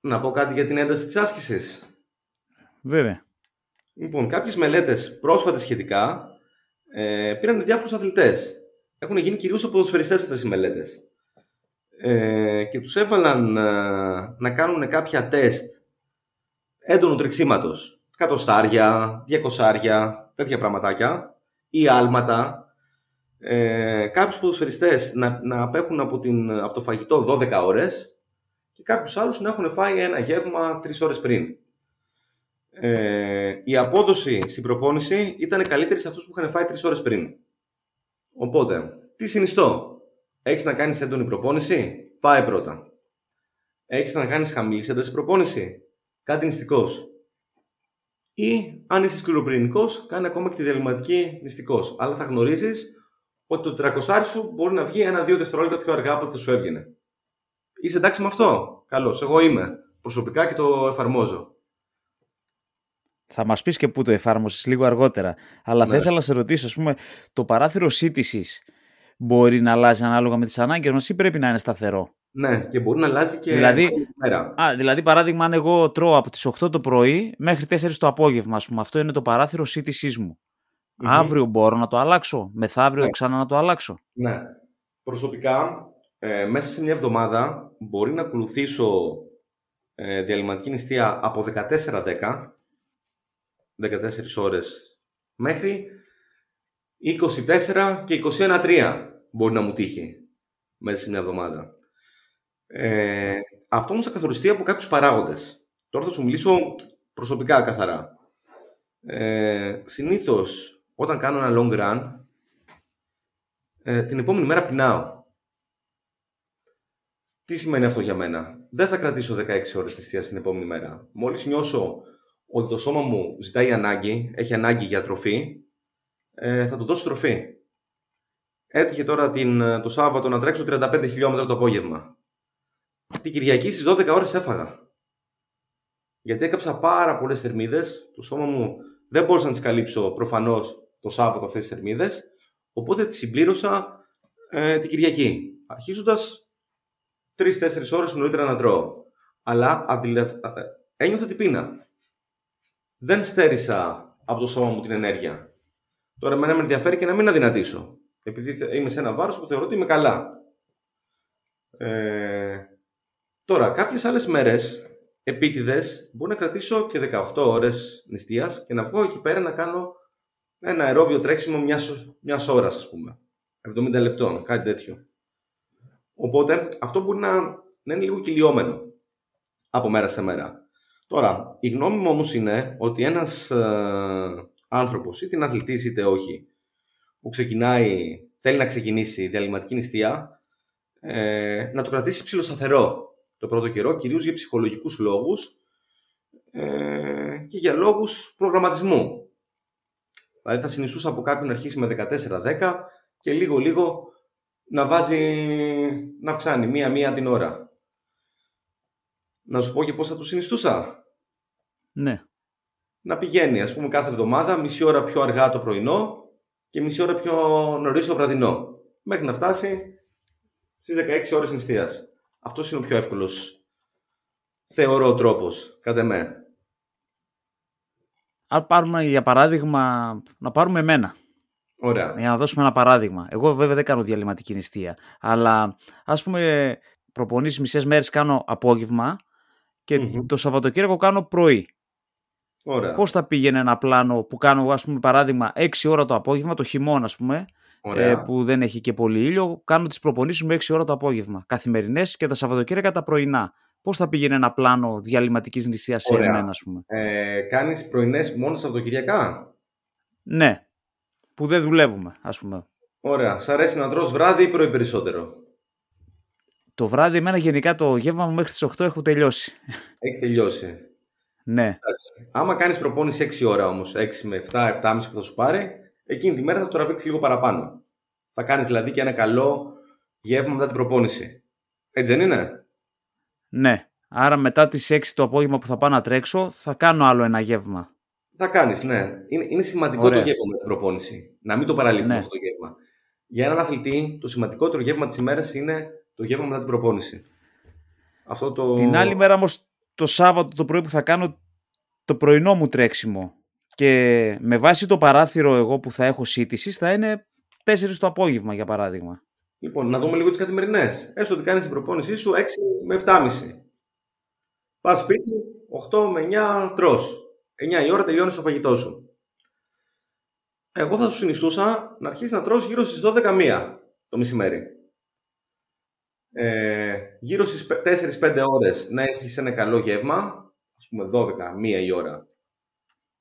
να πω κάτι για την ένταση της άσκησης. Βέβαια. Λοιπόν, κάποιες μελέτες πρόσφατε σχετικά ε, πήραν διάφορους αθλητές. Έχουν γίνει κυρίως από ποδοσφαιριστές αυτές οι μελέτες. Ε, και τους έβαλαν ε, να κάνουν κάποια τεστ έντονου τρεξίματος. Κατοστάρια, διακοσάρια, τέτοια πραγματάκια ή άλματα. Ε, κάποιους ποδοσφαιριστές να, να απέχουν από, την, από το φαγητό 12 ώρες και κάποιους άλλους να έχουν φάει ένα γεύμα 3 ώρες πριν ε, η απόδοση στην προπόνηση ήταν καλύτερη σε αυτούς που είχαν φάει 3 ώρες πριν. Οπότε, τι συνιστώ; Έχεις να κάνεις έντονη προπόνηση, πάει πρώτα. Έχεις να κάνεις χαμηλής έντασης προπόνηση, κάτι νηστικός. Ή αν είσαι σκληροπυρηνικός, κάνε ακόμα και τη διαλυματική νηστικός. Αλλά θα γνωρίζεις ότι το 300 σου μπορεί να βγει ένα-δύο δευτερόλεπτα πιο αργά από ό,τι θα σου έβγαινε. Είσαι εντάξει με αυτό; Καλώς. Εγώ είμαι. Προσωπικά και το εφαρμόζω. Θα μας πεις και πού το εφάρμοσες λίγο αργότερα. Αλλά ναι. θα ήθελα να σε ρωτήσω, ας πούμε, το παράθυρο σύντησης μπορεί να αλλάζει ανάλογα με τις ανάγκες μας ή πρέπει να είναι σταθερό; Ναι, και μπορεί να αλλάζει και δηλαδή, μέρα. Α, δηλαδή, παράδειγμα, αν εγώ τρώω από τις 8 το πρωί μέχρι 4 το απόγευμα, ας πούμε, αυτό είναι το παράθυρο σύντησής μου. Mm-hmm. Αύριο μπορώ να το αλλάξω, μεθαύριο ναι. ξανά να το αλλάξω. Ναι. Προσωπικά, ε, μέσα σε μια εβδομάδα μπορεί να ακολουθήσω ε, διαλυματική νηστεία από 14-10 14 ώρες μέχρι 24 και 21-3 μπορεί να μου τύχει μέσα σε μια εβδομάδα. Ε, αυτό όμως θα καθοριστεί από κάποιους παράγοντες. Τώρα θα σου μιλήσω προσωπικά καθαρά. Ε, συνήθως όταν κάνω ένα long run, ε, την επόμενη μέρα πεινάω. Τι σημαίνει αυτό για μένα; Δεν θα κρατήσω 16 ώρες νηστεία την επόμενη μέρα. Μόλις νιώσω ότι το σώμα μου ζητάει ανάγκη, έχει ανάγκη για τροφή, ε, θα του δώσω τροφή. Έτυχε τώρα την, το Σάββατο να τρέξω 35 χιλιόμετρα το απόγευμα. Την Κυριακή στις 12 ώρες έφαγα. Γιατί έκαψα πάρα πολλές θερμίδες, το σώμα μου δεν μπορούσα να τις καλύψω προφανώς το Σάββατο αυτές τις θερμίδες, οπότε τις συμπλήρωσα ε, την Κυριακή, αρχίζοντας 3-4 ώρες νωρίτερα να τρώω. Αλλά αντιλευ... Ε, ένιωθα την πείνα. Δεν στέρισα από το σώμα μου την ενέργεια. Τώρα εμένα με ενδιαφέρει και να μην αδυνατήσω. Επειδή είμαι σε ένα βάρος που θεωρώ ότι είμαι καλά. Ε, τώρα, κάποιες άλλες μέρες επίτηδες μπορώ να κρατήσω και 18 ώρες νηστείας και να βγω εκεί πέρα να κάνω ένα αερόβιο τρέξιμο μιας μιας ώρας, ας πούμε. 70 λεπτών, κάτι τέτοιο. Οπότε αυτό μπορεί να, να είναι λίγο κυλιόμενο από μέρα σε μέρα. Τώρα, η γνώμη μου όμως είναι ότι ένας ε, άνθρωπος, είτε είναι αθλητής είτε όχι, που ξεκινάει, θέλει να ξεκινήσει διαλυματική νηστεία, ε, να το κρατήσει ψηλοσταθερό το πρώτο καιρό, κυρίως για ψυχολογικούς λόγους ε, και για λόγους προγραμματισμού. Δηλαδή θα συνιστούσα από κάποιον να αρχίσει με 14-10 και λίγο-λίγο να βάζει, να αυξάνει μία-μία την ώρα. Να σου πω και πώς θα το συνιστούσα. Ναι. Να πηγαίνει, ας πούμε, κάθε εβδομάδα μισή ώρα πιο αργά το πρωινό και μισή ώρα πιο νωρίς το βραδινό. Μέχρι να φτάσει στις 16 ώρες νηστείας. Αυτός είναι ο πιο εύκολος, θεωρώ, τρόπος, κατά με. Αν πάρουμε για παράδειγμα, να πάρουμε εμένα. Ωραία. Για να δώσουμε ένα παράδειγμα. Εγώ βέβαια δεν κάνω διαλυματική νηστεία. Αλλά ας πούμε προπονήσεις μισές μέρες κάνω απόγευμα και το Σαββατοκύριακο κάνω πρωί. Ωραία. Πώς θα πήγαινε ένα πλάνο που κάνω, ας πούμε, παράδειγμα, 6 ώρα το απόγευμα, το χειμώνα, ας πούμε, ε, που δεν έχει και πολύ ήλιο, κάνω τις προπονήσεις μου 6 ώρα το απόγευμα. Καθημερινές και τα Σαββατοκύριακα τα πρωινά. Πώς θα πήγαινε ένα πλάνο διαλυματικής νηστείας σε εμένα, ας πούμε; Ε, κάνεις πρωινές μόνο Σαββατοκυριακά; Ναι που δεν δουλεύουμε, ας πούμε. Ωραία. Σ' αρέσει να τρως βράδυ ή πρωί περισσότερο; Το βράδυ, εμένα γενικά το γεύμα μου μέχρι τις 8 έχω τελειώσει. Έχεις τελειώσει. Ναι. Άμα κάνεις προπόνηση 6 ώρα όμως, 6 με 7, 7,5 που θα σου πάρει, εκείνη τη μέρα θα το τραβήξεις λίγο παραπάνω. Θα κάνεις δηλαδή και ένα καλό γεύμα μετά την προπόνηση. Έτσι δεν είναι; Ναι. Άρα μετά τις 6 το απόγευμα που θα πάω να τρέξω, θα κάνω άλλο ένα γεύμα. Θα κάνεις, ναι. Είναι, είναι σημαντικό το γεύμα με την προπόνηση. Να μην το παραλείπουμε ναι. αυτό το γεύμα. Για έναν αθλητή, το σημαντικότερο γεύμα της ημέρας είναι το γεύμα μετά την προπόνηση. Αυτό το... Την άλλη μέρα όμως, το Σάββατο το πρωί που θα κάνω το πρωινό μου τρέξιμο και με βάση το παράθυρο εγώ που θα έχω σύντησης θα είναι 4 το απόγευμα για παράδειγμα. Λοιπόν, να δούμε λίγο τις καθημερινές. Έστω ότι κάνεις την προπόνησή σου 6 με 7,5. Πας σπίτι, 8 με 9 τρως. 9 η ώρα τελειώνεις το φαγητό σου. Εγώ θα σου συνιστούσα να αρχίσεις να τρως γύρω στις 12 το μεσημέρι. Ε, γύρω στις 4-5 ώρες να έχεις ένα καλό γεύμα, ας πούμε 12, 1 η ώρα.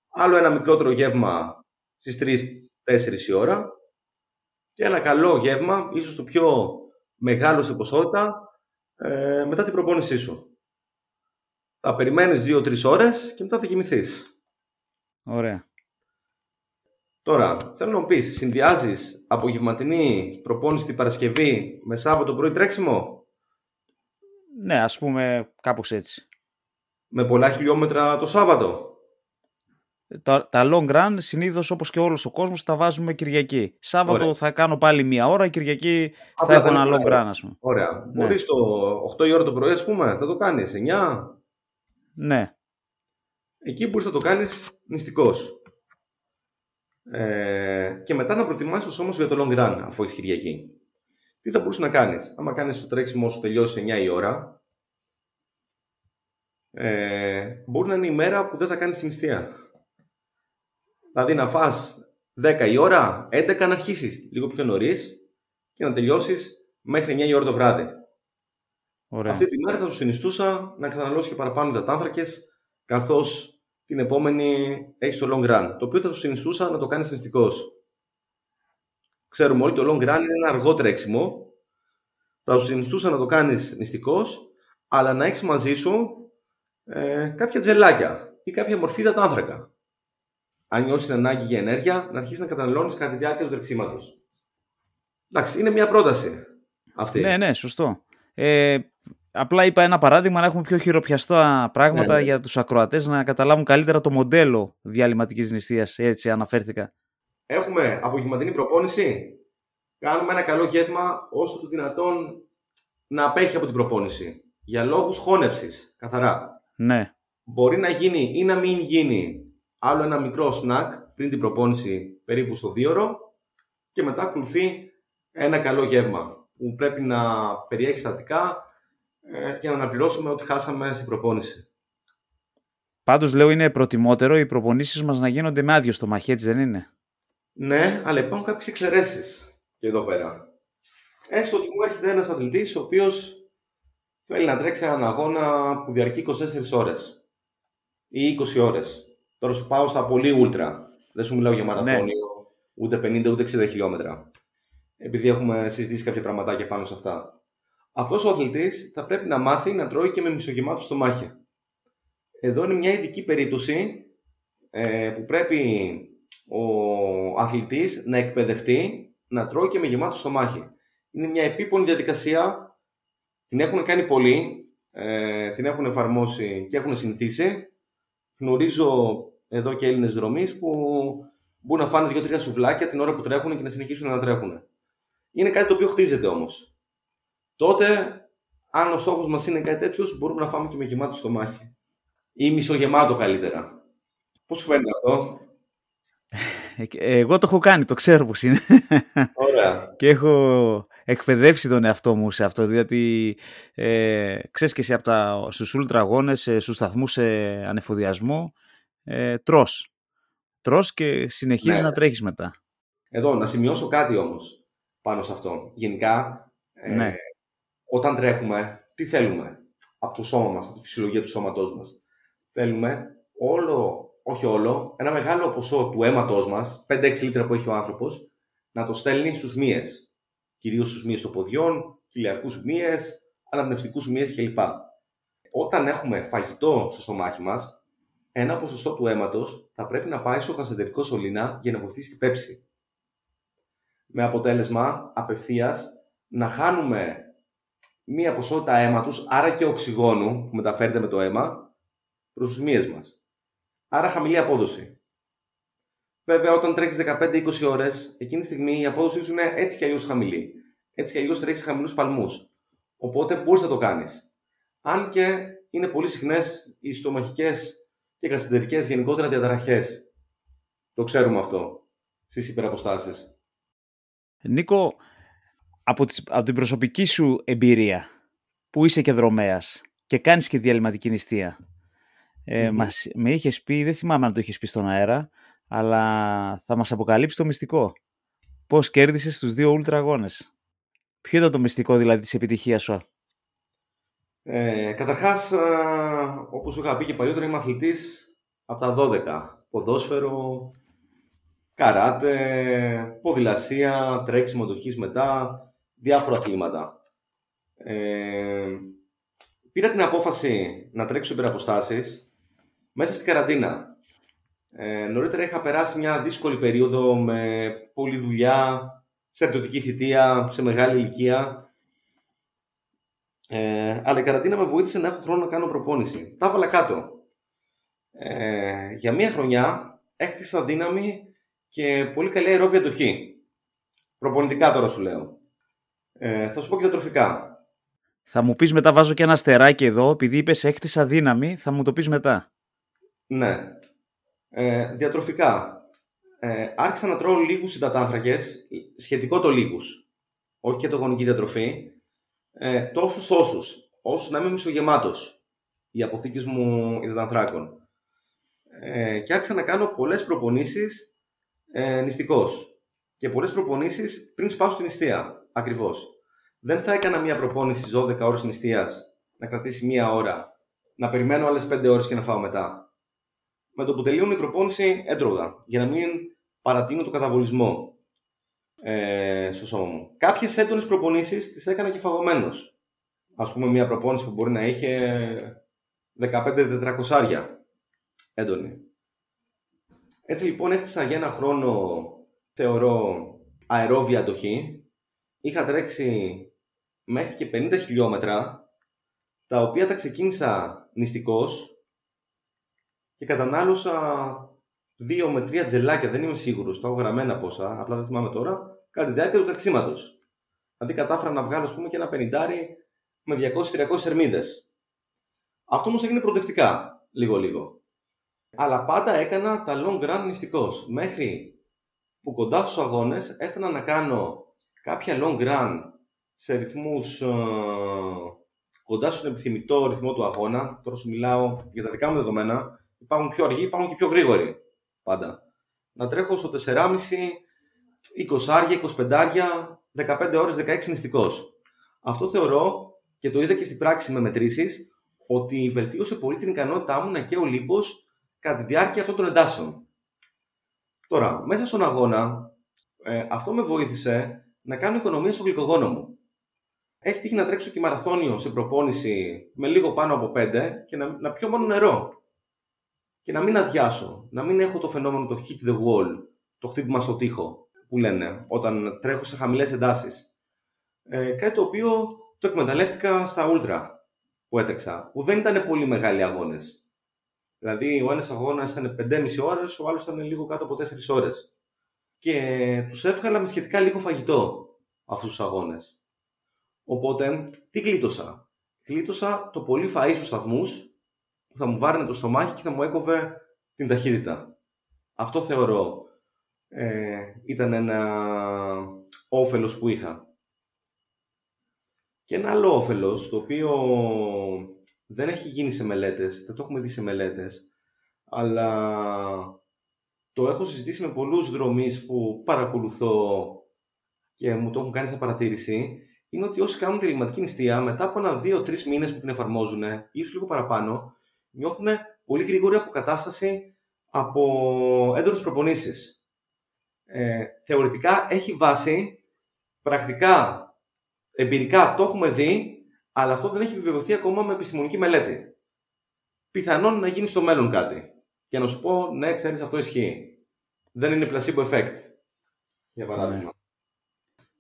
Άλλο ένα μικρότερο γεύμα στις 3-4 η ώρα και ένα καλό γεύμα, ίσως το πιο μεγάλο σε ποσότητα, ε, μετά την προπόνησή σου. Θα περιμένεις 2-3 ώρες και μετά θα κοιμηθείς. Ωραία. Τώρα, θέλω να μου πεις, συνδυάζεις απογευματινή προπόνηση την Παρασκευή με Σάββατο πρωί τρέξιμο; Ναι, ας πούμε κάπως έτσι. Με πολλά χιλιόμετρα το Σάββατο; Τα, τα long run συνήθως όπως και όλος ο κόσμος τα βάζουμε Κυριακή. Σάββατο θα κάνω πάλι μία ώρα, Κυριακή θα έχω ένα long run ας πούμε. Ωραία. Ναι. Μπορείς το 8 η ώρα το πρωί ας πούμε, θα το κάνεις, 9. Ναι. Εκεί μπορείς να το κάνεις νηστικός. Ε, και μετά να προετοιμάσεις το σώμα σου για το long run, αφού έχεις Κυριακή. Τι θα μπορούσες να κάνεις; Άμα κάνεις το τρέξιμο σου τελειώσει 9 η ώρα, ε, μπορεί να είναι η μέρα που δεν θα κάνεις νηστεία. Δηλαδή να φας 10 η ώρα, 11 να αρχίσεις λίγο πιο νωρίς και να τελειώσεις μέχρι 9 η ώρα το βράδυ. Ωραία. Αυτή τη μέρα θα σου συνιστούσα να καταναλώσεις και παραπάνω υδατάνθρακε, καθώς την επόμενη έχεις το long run. Το οποίο θα σου συνιστούσα να το κάνεις νηστικό. Ξέρουμε όλοι το long run είναι ένα αργό τρέξιμο. Θα σου συνιστούσα να το κάνεις νηστικό, αλλά να έχεις μαζί σου ε, κάποια τζελάκια ή κάποια μορφή υδατάνθρακα. Αν νιώσεις ανάγκη για ενέργεια, να αρχίσεις να καταναλώνεις κατά τη διάρκεια του τρεξίματος. Εντάξει, είναι μια πρόταση αυτή. Ναι, ναι, σωστό. Ε, απλά είπα ένα παράδειγμα να έχουμε πιο χειροπιαστά πράγματα ναι, ναι. για τους ακροατές να καταλάβουν καλύτερα το μοντέλο διαλυματικής νηστείας. Έτσι αναφέρθηκα. Έχουμε απογευματινή προπόνηση. Κάνουμε ένα καλό γεύμα όσο το δυνατόν να απέχει από την προπόνηση. Για λόγους χώνεψης, καθαρά. Ναι. Μπορεί να γίνει ή να μην γίνει άλλο ένα μικρό σνακ πριν την προπόνηση περίπου στο δίωρο και μετά ακολουθεί ένα καλό γεύμα που πρέπει να περιέχει στατικά ε, για να αναπληρώσουμε ό,τι χάσαμε στην προπόνηση. Πάντως λέω είναι προτιμότερο οι προπονήσεις μας να γίνονται με άδειο στο μαχαίρι, έτσι δεν είναι; Ναι, αλλά υπάρχουν κάποιες εξαιρέσεις και εδώ πέρα. Έστω ότι μου έρχεται ένας αθλητής ο οποίος θέλει να τρέξει έναν αγώνα που διαρκεί 24 ώρες ή 20 ώρες. Τώρα σου πάω στα πολύ ούλτρα. Δεν σου μιλάω για μαραθώνιο, ναι. ούτε 50 ούτε 60 χιλιόμετρα επειδή έχουμε συζητήσει κάποια πραγματάκια πάνω σε αυτά. Αυτός ο αθλητής θα πρέπει να μάθει να τρώει και με μισογεμάτο στομάχι. Εδώ είναι μια ειδική περίπτωση ε, που πρέπει ο αθλητής να εκπαιδευτεί να τρώει και με γεμάτο στομάχι. Είναι μια επίπονη διαδικασία, την έχουν κάνει πολλοί, ε, την έχουν εφαρμόσει και έχουν συνηθίσει. Γνωρίζω εδώ και Έλληνες δρομείς που μπορούν να φάνε δύο-τρία σουβλάκια την ώρα που τρέχουν και να συνεχίσουν να τρέχουν είναι κάτι το οποίο χτίζεται όμως. Τότε, αν ο στόχος μας είναι κάτι τέτοιος, μπορούμε να φάμε και με γεμάτο στομάχι. Ή μισογεμάτο καλύτερα. Πώς σου φαίνεται αυτό, ε, Εγώ το έχω κάνει, το ξέρω πώς είναι. Ωραία. και έχω εκπαιδεύσει τον εαυτό μου σε αυτό, διότι ε, ξέρεις και εσύ από τα, στους ουλτραγώνες, ε, στους σταθμούς ε, ανεφοδιασμού, ε, τρως. Τρως και συνεχίζεις ναι. να τρέχεις μετά. Εδώ, να σημειώσω κάτι όμως πάνω σε αυτό. Γενικά, ε, ναι. Όταν τρέχουμε, τι θέλουμε; Από το σώμα μας, από τη φυσιολογία του σώματός μας. Θέλουμε όλο, όχι όλο, ένα μεγάλο ποσό του αίματός μας, 5-6 λίτρα που έχει ο άνθρωπος, να το στέλνει στους μύες. Κυρίως στους μύες των ποδιών, χιλιακούς μύες, αναπνευστικούς μύες κλπ. Όταν έχουμε φαγητό στο στομάχι μας, ένα ποσοστό του αίματος θα πρέπει να πάει στο γασεντερικό σωλήνα για να βοηθήσει την πέψη με αποτέλεσμα απευθείας να χάνουμε μία ποσότητα αίματος, άρα και οξυγόνου που μεταφέρεται με το αίμα, προς τους μύες μας. Άρα χαμηλή απόδοση. Βέβαια, όταν τρέχεις 15-20 ώρες, εκείνη τη στιγμή η απόδοσή σου είναι έτσι κι αλλιώς χαμηλή. Έτσι κι αλλιώς τρέχεις χαμηλούς παλμούς. Οπότε μπορεί να το κάνεις; Αν και είναι πολύ συχνές οι στομαχικές και γαστεντερικέ γενικότερα διαταραχές. Το ξέρουμε αυτό στις υπεραποστάσεις. Νίκο, από, από την προσωπική σου εμπειρία, που είσαι και δρομέας και κάνεις και διαλυματική νηστεία, ε, μας, με είχες πει, δεν θυμάμαι αν το είχες πει στον αέρα, αλλά θα μας αποκαλύψει το μυστικό. Πώς κέρδισες τους δύο ούλτρα αγώνες. Ποιο ήταν το μυστικό δηλαδή της επιτυχίας σου; Ε, καταρχάς, όπως σου είχα πει και παλιότερα, είμαι αθλητής από τα 12. Ποδόσφαιρο, καράτε, ποδηλασία, τρέξιμο αντοχής μετά, διάφορα αθλήματα. Ε, πήρα την απόφαση να τρέξω υπεραποστάσεις μέσα στην καραντίνα. Ε, νωρίτερα είχα περάσει μια δύσκολη περίοδο με πολλή δουλειά, σε αρτιωτική θητεία, σε μεγάλη ηλικία. Ε, αλλά η καραντίνα με βοήθησε να έχω χρόνο να κάνω προπόνηση. Τα έβαλα κάτω. Ε, για μία χρονιά έκτισα δύναμη και πολύ καλή αερόβια αντοχή. Προπονητικά τώρα σου λέω. Ε, θα σου πω και διατροφικά. Θα μου πεις μετά, βάζω και ένα αστεράκι εδώ, επειδή είπες έκτισα δύναμη, θα μου το πεις μετά. Ναι. Ε, διατροφικά. Ε, άρχισα να τρώω λίγους υδατάνθρακες, σχετικό το λίγους, όχι και το γονική διατροφή, ε, τόσους όσους, όσους να είμαι μισογεμάτος, οι αποθήκες μου υδατανθράκων. Ε, και άρχισα να κάνω πολλές προπονήσεις ε, νηστικός και πολλές προπονήσεις πριν σπάσω την νηστεία. Ακριβώς. Δεν θα έκανα μια προπόνηση 12 ώρες νηστείας να κρατήσει μία ώρα, να περιμένω άλλες 5 ώρες και να φάω μετά. Με το που τελείωνε η προπόνηση έτρωγα για να μην παρατείνω το καταβολισμό ε, στο σώμα μου. Κάποιες έντονες προπονήσεις τις έκανα και φαγωμένος. Ας πούμε μια προπόνηση που μπορεί να είχε 15 τετρακοσάρια έντονη. Έτσι λοιπόν έκτισα για ένα χρόνο, θεωρώ, αερόβια αντοχή. Είχα τρέξει μέχρι και 50 χιλιόμετρα, τα οποία τα ξεκίνησα νηστικός και κατανάλωσα 2 με 3 τζελάκια, δεν είμαι σίγουρος, τα έχω γραμμένα πόσα, απλά δεν θυμάμαι τώρα, κατά τη διάρκεια του τρεξίματος. Δηλαδή κατάφερα να βγάλω, ας πούμε, και ένα πενιντάρι με 200-300 ερμίδες. Αυτό όμως έγινε προοδευτικά, λίγο-λίγο. Αλλά πάντα έκανα τα long run νηστικός. Μέχρι που κοντά στους αγώνες έφτανα να κάνω κάποια long run σε ρυθμούς ε, κοντά στον επιθυμητό ρυθμό του αγώνα. Τώρα σου μιλάω για τα δικά μου δεδομένα. Υπάρχουν πιο αργοί, υπάρχουν και πιο γρήγοροι πάντα. Να τρέχω στο 4,5, 20, 25, 15 ώρες, 16 νηστικός. Αυτό θεωρώ και το είδα και στην πράξη με μετρήσεις ότι βελτίωσε πολύ την ικανότητά μου να καίω λίπος κατά τη διάρκεια αυτών των εντάσεων. Τώρα, μέσα στον αγώνα, ε, αυτό με βοήθησε να κάνω οικονομία στο γλυκογόνο μου. Έχει τύχει να τρέξω και μαραθώνιο σε προπόνηση με λίγο πάνω από 5 και να, να πιω μόνο νερό. Και να μην αδειάσω, να μην έχω το φαινόμενο το hit the wall, το χτύπημα στο τοίχο που λένε όταν τρέχω σε χαμηλές εντάσεις. Ε, κάτι το οποίο το εκμεταλλεύτηκα στα ultra που έτρεξα, που δεν ήταν πολύ μεγάλοι αγώνες. Δηλαδή, ο ένας αγώνας ήταν 5,5 ώρες, ο άλλος ήταν λίγο κάτω από 4 ώρες. Και τους έβγαλα με σχετικά λίγο φαγητό αυτούς τους αγώνες. Οπότε, τι κλείτωσα; Κλείτωσα το πολύ φαΐ στους σταθμούς που θα μου βάρνε το στομάχι και θα μου έκοβε την ταχύτητα. Αυτό θεωρώ ε, ήταν ένα όφελος που είχα. Και ένα άλλο όφελος, το οποίο δεν έχει γίνει σε μελέτες, δεν το έχουμε δει σε μελέτες, αλλά το έχω συζητήσει με πολλούς δρομείς που παρακολουθώ και μου το έχουν κάνει σαν παρατήρηση, είναι ότι όσοι κάνουν τη ρηγματική νηστεία, μετά από ένα δύο-τρει μήνες που την εφαρμόζουν, ίσως λίγο παραπάνω, νιώθουν πολύ γρήγορη αποκατάσταση από έντονες προπονήσεις. Ε, θεωρητικά έχει βάση, πρακτικά, εμπειρικά το έχουμε δει, αλλά αυτό δεν έχει επιβεβαιωθεί ακόμα με επιστημονική μελέτη. Πιθανόν να γίνει στο μέλλον κάτι. Και να σου πω, ναι, ξέρεις, αυτό ισχύει. Δεν είναι placebo effect. Για παράδειγμα.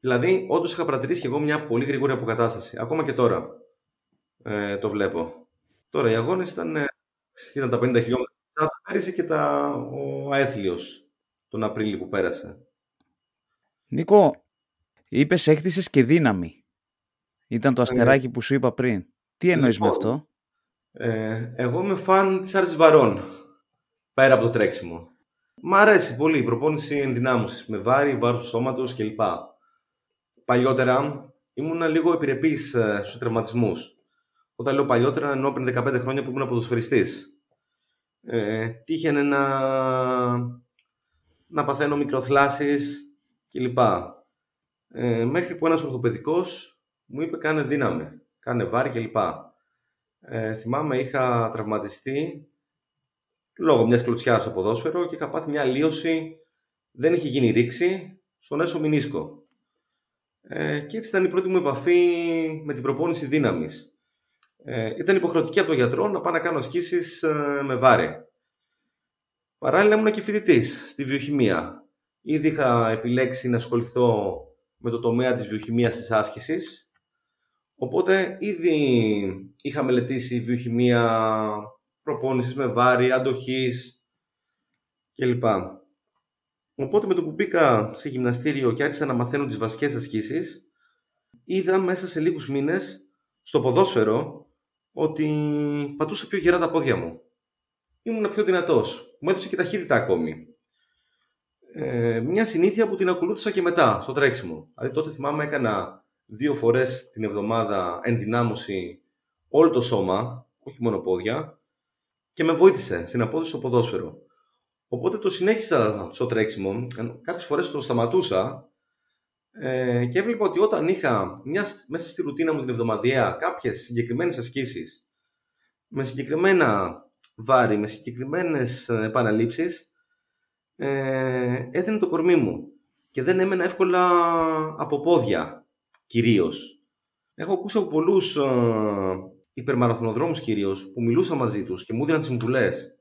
Ναι. Δηλαδή, όντως είχα παρατηρήσει και εγώ μια πολύ γρήγορη αποκατάσταση. Ακόμα και τώρα ε, το βλέπω. Τώρα οι αγώνες ήταν, ε, ήταν τα 50 χιλιόμετρα πέρυσι και τα, ο αέθλιο τον Απρίλιο που πέρασε. Νίκο, είπες έκτισες και δύναμη. Ήταν το ναι. αστεράκι που σου είπα πριν. Τι εννοείς με λοιπόν, αυτό; Ε, εγώ είμαι φαν της άρσης βαρών, πέρα από το τρέξιμο. Μ' αρέσει πολύ η προπόνηση ενδυνάμωσης, με βάρη, βάρος του σώματος κλπ. Παλιότερα ήμουν λίγο επιρρεπής ε, στους τραυματισμούς. Όταν λέω παλιότερα εννοώ πριν 15 χρόνια που ήμουν ποδοσφαιριστής. Ε, τύχαινε να, να παθαίνω μικροθλάσεις κλπ. Ε, μέχρι που ένας ορθοπαιδικός μου είπε κάνε δύναμη, κάνε βάρη κλπ. Ε, θυμάμαι είχα τραυματιστεί λόγω μιας κλωτσιάς στο ποδόσφαιρο και είχα πάθει μια αλλίωση, δεν είχε γίνει ρήξη, στον έσω μηνίσκο. Ε, και έτσι ήταν η πρώτη μου επαφή με την προπόνηση δύναμης. Ε, ήταν υποχρεωτική από τον γιατρό να πάω να κάνω ασκήσεις ε, με βάρη. Παράλληλα ήμουν και φοιτητής στη βιοχημία. Ήδη είχα επιλέξει να ασχοληθώ με το τομέα της βιοχημίας της άσκησης Οπότε ήδη είχα μελετήσει βιοχημία προπόνησης με βάρη, αντοχής κλπ. Οπότε με το που μπήκα σε γυμναστήριο και άρχισα να μαθαίνω τις βασικές ασκήσεις, είδα μέσα σε λίγους μήνες στο ποδόσφαιρο ότι πατούσα πιο γερά τα πόδια μου. Ήμουν πιο δυνατός. Μου έδωσε και ταχύτητα ακόμη. Ε, μια συνήθεια που την ακολούθησα και μετά, στο τρέξιμο. Δηλαδή τότε θυμάμαι έκανα δύο φορές την εβδομάδα ενδυνάμωση όλο το σώμα, όχι μόνο πόδια, και με βοήθησε στην απόδοση στο ποδόσφαιρο. Οπότε το συνέχισα στο τρέξιμο. Κάποιες φορές το σταματούσα ε, και έβλεπα ότι όταν είχα μια, μέσα στη ρουτίνα μου την εβδομαδιαία κάποιες συγκεκριμένες ασκήσεις με συγκεκριμένα βάρη, με συγκεκριμένες επαναλήψεις ε, έδινε το κορμί μου και δεν έμενα εύκολα από πόδια κυρίως. Έχω ακούσει από πολλούς ε, υπερμαραθωνοδρόμους κυρίως που μιλούσα μαζί τους και μου έδιναν συμβουλές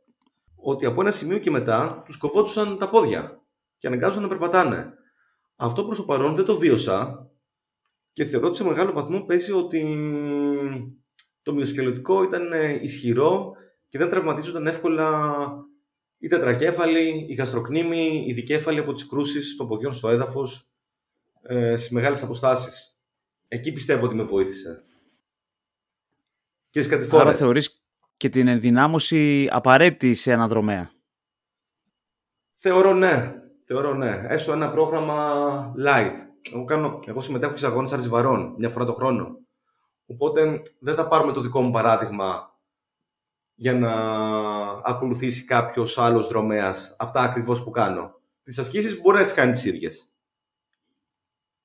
ότι από ένα σημείο και μετά τους κοβόντουσαν τα πόδια και αναγκάζονταν να περπατάνε. Αυτό προς το παρόν δεν το βίωσα και θεωρώ ότι σε μεγάλο βαθμό παίζει ότι το μυοσκελετικό ήταν ισχυρό και δεν τραυματίζονταν εύκολα η τετρακέφαλη, η γαστροκνήμη, η δικέφαλη από τις κρούσεις των ποδιών στο έδαφος ε, στις μεγάλες αποστάσεις. Εκεί πιστεύω ότι με βοήθησε. Και Άρα θεωρείς και την ενδυνάμωση απαραίτητη σε ένα δρομέα. Θεωρώ ναι. Θεωρώ ναι. Έστω ένα πρόγραμμα light. Εγώ, κάνω, εγώ συμμετέχω σε αγώνες αρισβαρών μια φορά το χρόνο. Οπότε δεν θα πάρουμε το δικό μου παράδειγμα για να ακολουθήσει κάποιος άλλος δρομέας αυτά ακριβώς που κάνω. Τις ασκήσεις μπορεί να τις κάνει τις ίδιες.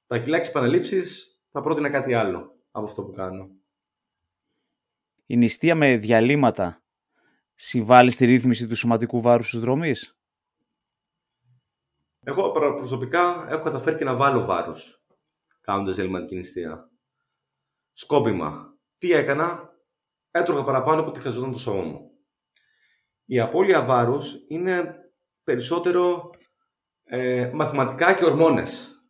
Τα κιλάκια επαναλήψει θα πρότεινα κάτι άλλο από αυτό που κάνω. Η νηστεία με διαλύματα συμβάλλει στη ρύθμιση του σωματικού βάρους στους δρομείς. Εγώ προσωπικά έχω καταφέρει και να βάλω βάρος κάνοντας διαλυματική νηστεία. Σκόπιμα. Τι έκανα, έτρωγα παραπάνω από ό,τι χρειαζόταν το σώμα μου. Η απώλεια βάρους είναι περισσότερο ε, μαθηματικά και ορμόνες.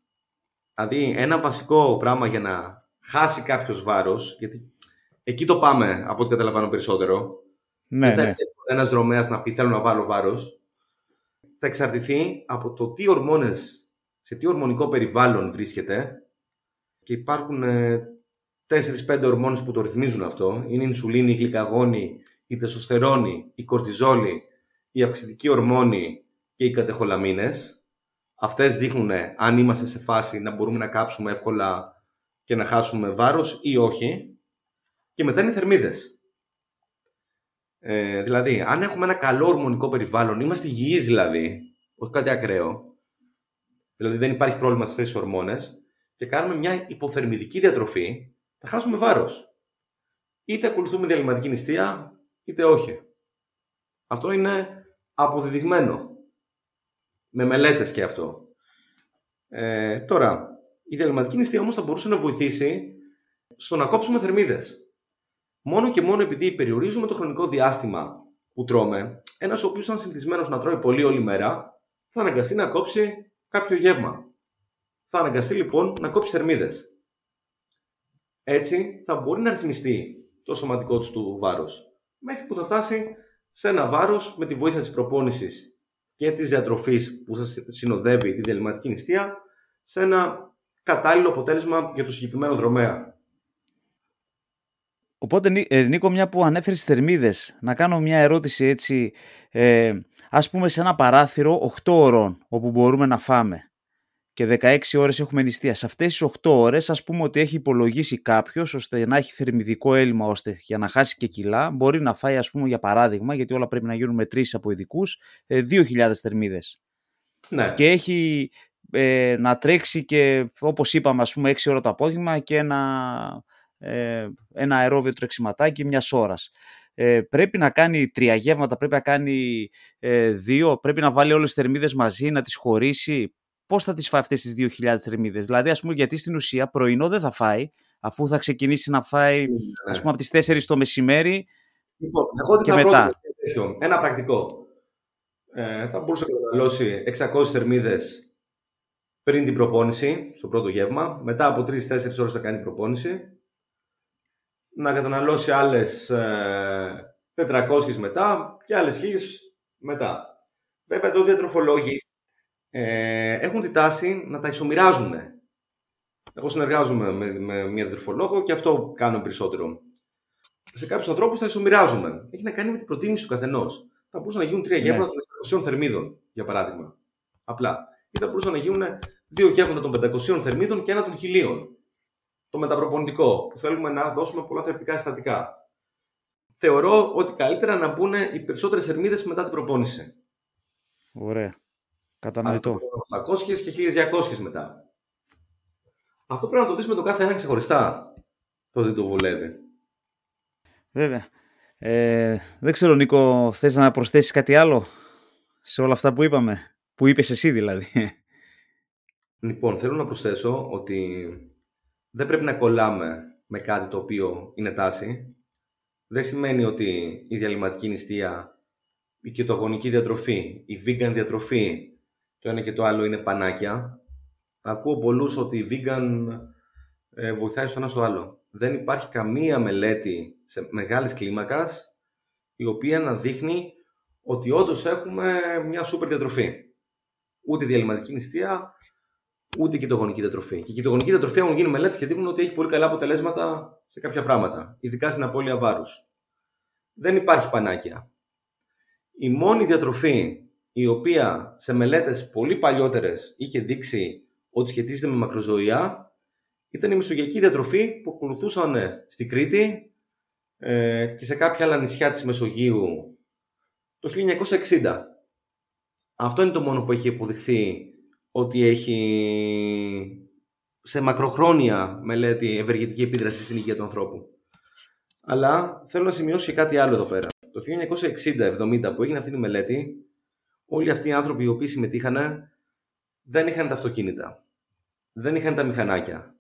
Δηλαδή, ένα βασικό πράγμα για να χάσει κάποιος βάρος, γιατί εκεί το πάμε από ό,τι καταλαβαίνω περισσότερο. Ναι, Δεν ναι. ένας δρομέας να πει θέλω να βάλω βάρος. Θα εξαρτηθεί από το τι ορμόνες, σε τι ορμονικό περιβάλλον βρίσκεται και υπάρχουν ε, 4-5 ορμόνες που το ρυθμίζουν αυτό. Είναι η ινσουλίνη, η γλυκαγόνη, η τεσοστερόνη, η κορτιζόλη, η αυξητική ορμόνη και οι κατεχολαμίνες. Αυτές δείχνουν αν είμαστε σε φάση να μπορούμε να κάψουμε εύκολα και να χάσουμε βάρος ή όχι. Και μετά είναι οι θερμίδες. Ε, δηλαδή, αν έχουμε ένα καλό ορμονικό περιβάλλον, είμαστε υγιείς δηλαδή, όχι κάτι ακραίο, δηλαδή δεν υπάρχει πρόβλημα στις θέσεις ορμόνες, και κάνουμε μια υποθερμιδική διατροφή, θα χάσουμε βάρος. Είτε ακολουθούμε διαλυματική νηστεία, είτε όχι. Αυτό είναι αποδεδειγμένο. Με μελέτες και αυτό. Ε, τώρα, η διαλυματική νηστεία όμως θα μπορούσε να βοηθήσει στο να κόψουμε θερμίδες. Μόνο και μόνο επειδή περιορίζουμε το χρονικό διάστημα που τρώμε, ένας ο οποίος ήταν συνηθισμένος να τρώει πολύ όλη μέρα, θα αναγκαστεί να κόψει κάποιο γεύμα. Θα αναγκαστεί λοιπόν να κόψει θερμίδες. Έτσι θα μπορεί να ρυθμιστεί το σωματικό του του βάρος. Μέχρι που θα φτάσει σε ένα βάρος με τη βοήθεια της προπόνησης και της διατροφής που σας συνοδεύει τη διαλυματική νηστεία σε ένα κατάλληλο αποτέλεσμα για το συγκεκριμένο δρομέα. Οπότε, ε, Νίκο, μια που ανέφερες θερμίδες, να κάνω μια ερώτηση έτσι, ε, ας πούμε σε ένα παράθυρο 8 ώρων, όπου μπορούμε να φάμε και 16 ώρες έχουμε νηστεία. Σε αυτές τις 8 ώρες ας πούμε ότι έχει υπολογίσει κάποιος ώστε να έχει θερμιδικό έλλειμμα ώστε για να χάσει και κιλά μπορεί να φάει ας πούμε για παράδειγμα γιατί όλα πρέπει να γίνουν μετρήσεις από ειδικούς 2.000 ε, θερμίδες. Ναι. Και έχει ε, να τρέξει και όπως είπαμε ας πούμε 6 ώρα το απόγευμα και ένα, ε, ένα αερόβιο τρεξιματάκι μιας ώρας. Ε, πρέπει να κάνει τρία γεύματα, πρέπει να κάνει ε, δύο, πρέπει να βάλει όλες τις θερμίδες μαζί, να τις χωρίσει πώς θα τις φάει αυτές τις 2.000 θερμίδες; Δηλαδή, ας πούμε, γιατί στην ουσία πρωινό δεν θα φάει, αφού θα ξεκινήσει να φάει, ναι. ας πούμε, από τις 4 το μεσημέρι λοιπόν, εγώ και θα μετά. Ένα πρακτικό. Ε, θα μπορούσε να καταναλώσει 600 θερμίδες πριν την προπόνηση, στο πρώτο γεύμα. Μετά από 3-4 ώρες θα κάνει προπόνηση. Να καταναλώσει άλλες ε, 400 μετά και άλλες 1000 μετά. Βέβαια, τότε οι διατροφολόγοι ε, έχουν τη τάση να τα ισομοιράζουν. Εγώ συνεργάζομαι με, με μια διατροφολόγο και αυτό κάνω περισσότερο. Σε κάποιους ανθρώπους τα ισομοιράζουμε. Έχει να κάνει με την προτίμηση του καθενός. Θα μπορούσαν να γίνουν τρία ναι. γεύματα των 500 θερμίδων, για παράδειγμα. Απλά. Ή θα μπορούσαν να γίνουν δύο γεύματα των 500 θερμίδων και ένα των χιλίων. Το μεταπροπονητικό, που θέλουμε να δώσουμε πολλά θεραπευτικά συστατικά. Θεωρώ ότι καλύτερα να μπουν οι περισσότερες θερμίδε μετά την προπόνηση. Ωραία. Κατανοητό. 800 και 1200 μετά. Αυτό πρέπει να το δεις με το κάθε ένα ξεχωριστά. Το ότι το βολεύει. Βέβαια. Ε, δεν ξέρω, Νίκο, θες να προσθέσεις κάτι άλλο σε όλα αυτά που είπαμε, που είπες εσύ δηλαδή; Λοιπόν, θέλω να προσθέσω ότι δεν πρέπει να κολλάμε με κάτι το οποίο είναι τάση. Δεν σημαίνει ότι η διαλυματική νηστεία, η κετογονική διατροφή, η vegan διατροφή, το ένα και το άλλο είναι πανάκια. Ακούω πολλούς ότι η vegan ε, βοηθάει στο ένα στο άλλο. Δεν υπάρχει καμία μελέτη σε μεγάλης κλίμακας η οποία να δείχνει ότι όντως έχουμε μια σούπερ διατροφή. Ούτε διαλυματική νηστεία, ούτε κυτογονική διατροφή. Και η κυτογονική διατροφή έχουν γίνει μελέτε και δείχνουν ότι έχει πολύ καλά αποτελέσματα σε κάποια πράγματα, ειδικά στην απώλεια βάρους. Δεν υπάρχει πανάκια. Η μόνη διατροφή η οποία σε μελέτες πολύ παλιότερες είχε δείξει ότι σχετίζεται με μακροζωία ήταν η μεσογειακή διατροφή που ακολουθούσαν στη Κρήτη ε, και σε κάποια άλλα νησιά της Μεσογείου το 1960. Αυτό είναι το μόνο που έχει αποδειχθεί ότι έχει σε μακροχρόνια μελέτη ευεργετική επίδραση στην υγεία του ανθρώπου. Αλλά θέλω να σημειώσω και κάτι άλλο εδώ πέρα. Το 1960-70 που έγινε αυτή η μελέτη, όλοι αυτοί οι άνθρωποι οι οποίοι συμμετείχαν δεν είχαν τα αυτοκίνητα. Δεν είχαν τα μηχανάκια.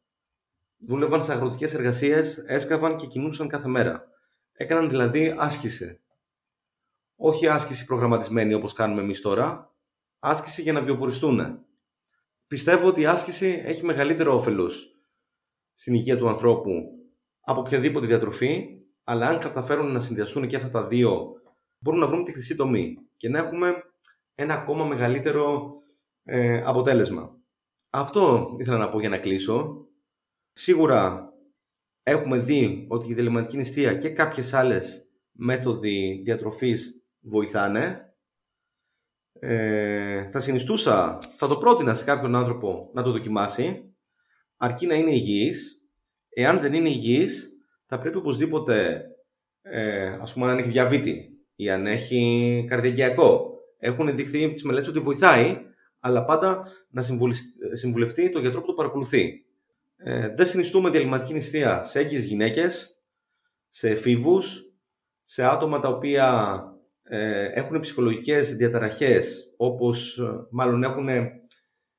Δούλευαν σε αγροτικές εργασίες, έσκαβαν και κινούσαν κάθε μέρα. Έκαναν δηλαδή άσκηση. Όχι άσκηση προγραμματισμένη όπως κάνουμε εμείς τώρα, άσκηση για να βιοποριστούν. Πιστεύω ότι η άσκηση έχει μεγαλύτερο όφελος στην υγεία του ανθρώπου από οποιαδήποτε διατροφή, αλλά αν καταφέρουν να συνδυαστούν και αυτά τα δύο, μπορούμε να βρούμε τη χρυσή τομή και να έχουμε ένα ακόμα μεγαλύτερο ε, αποτέλεσμα. Αυτό ήθελα να πω για να κλείσω. Σίγουρα έχουμε δει ότι η δεληματική νηστεία και κάποιες άλλες μέθοδοι διατροφής βοηθάνε. Ε, θα συνιστούσα, θα το πρότεινα σε κάποιον άνθρωπο να το δοκιμάσει, αρκεί να είναι υγιής. Εάν δεν είναι υγιής, θα πρέπει οπωσδήποτε, ε, ας πούμε, αν έχει διαβήτη ή αν έχει καρδιαγγειακό. Έχουν δειχθεί τις μελέτες ότι βοηθάει, αλλά πάντα να συμβουλευτεί το γιατρό που το παρακολουθεί. Ε, δεν συνιστούμε διαλυματική νηστεία σε έγκυες γυναίκες, σε εφήβους, σε άτομα τα οποία ε, έχουν ψυχολογικές διαταραχές, όπως ε, μάλλον έχουν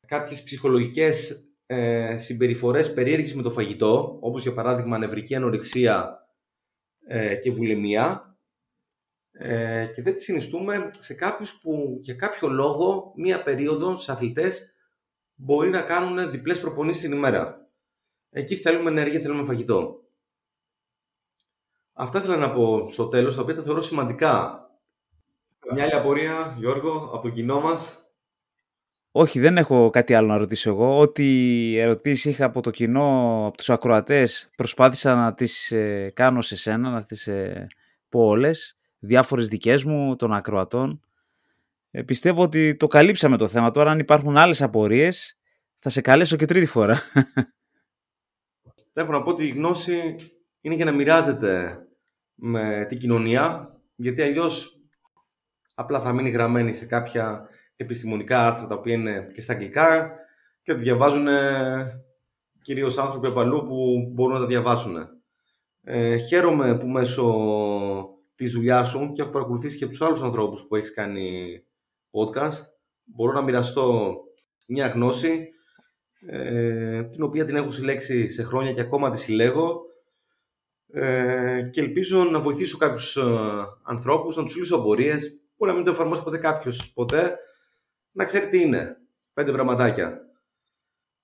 κάποιες ψυχολογικές ε, συμπεριφορές περίεργης με το φαγητό, όπως για παράδειγμα νευρική ανορεξία ε, και βουλεμία, ε, και δεν τη συνιστούμε σε κάποιους που για κάποιο λόγο μία περίοδο σε αθλητές μπορεί να κάνουν διπλές προπονήσεις την ημέρα. Εκεί θέλουμε ενέργεια, θέλουμε φαγητό. Αυτά ήθελα να πω στο τέλος, τα οποία τα θεωρώ σημαντικά. Μια άλλη απορία, Γιώργο, από το κοινό μας. Όχι, δεν έχω κάτι άλλο να ρωτήσω εγώ. Ό,τι ερωτήσεις είχα από το κοινό, από τους ακροατές, προσπάθησα να τις ε, κάνω σε σένα, να τις ε, πω όλες. Διάφορες δικές μου, των ακροατών. Ε, πιστεύω ότι το καλύψαμε το θέμα. Τώρα, αν υπάρχουν άλλες απορίες, θα σε καλέσω και τρίτη φορά. Έχω να πω ότι η γνώση είναι για να μοιράζεται με την κοινωνία, γιατί αλλιώς απλά θα μείνει γραμμένη σε κάποια επιστημονικά άρθρα τα οποία είναι και στα αγγλικά και τα διαβάζουν κυρίως άνθρωποι απαλού που μπορούν να τα διαβάσουν. Ε, χαίρομαι που μέσω της δουλειάς σου και έχω παρακολουθήσει και τους άλλους ανθρώπους που έχεις κάνει podcast μπορώ να μοιραστώ μια γνώση ε, την οποία την έχω συλλέξει σε χρόνια και ακόμα τη συλλέγω ε, και ελπίζω να βοηθήσω κάποιους ε, ανθρώπους, να τους λύσω απορίες, μπορεί να μην το εφαρμόσει ποτέ κάποιος ποτέ, να ξέρει τι είναι. Πέντε πραγματάκια.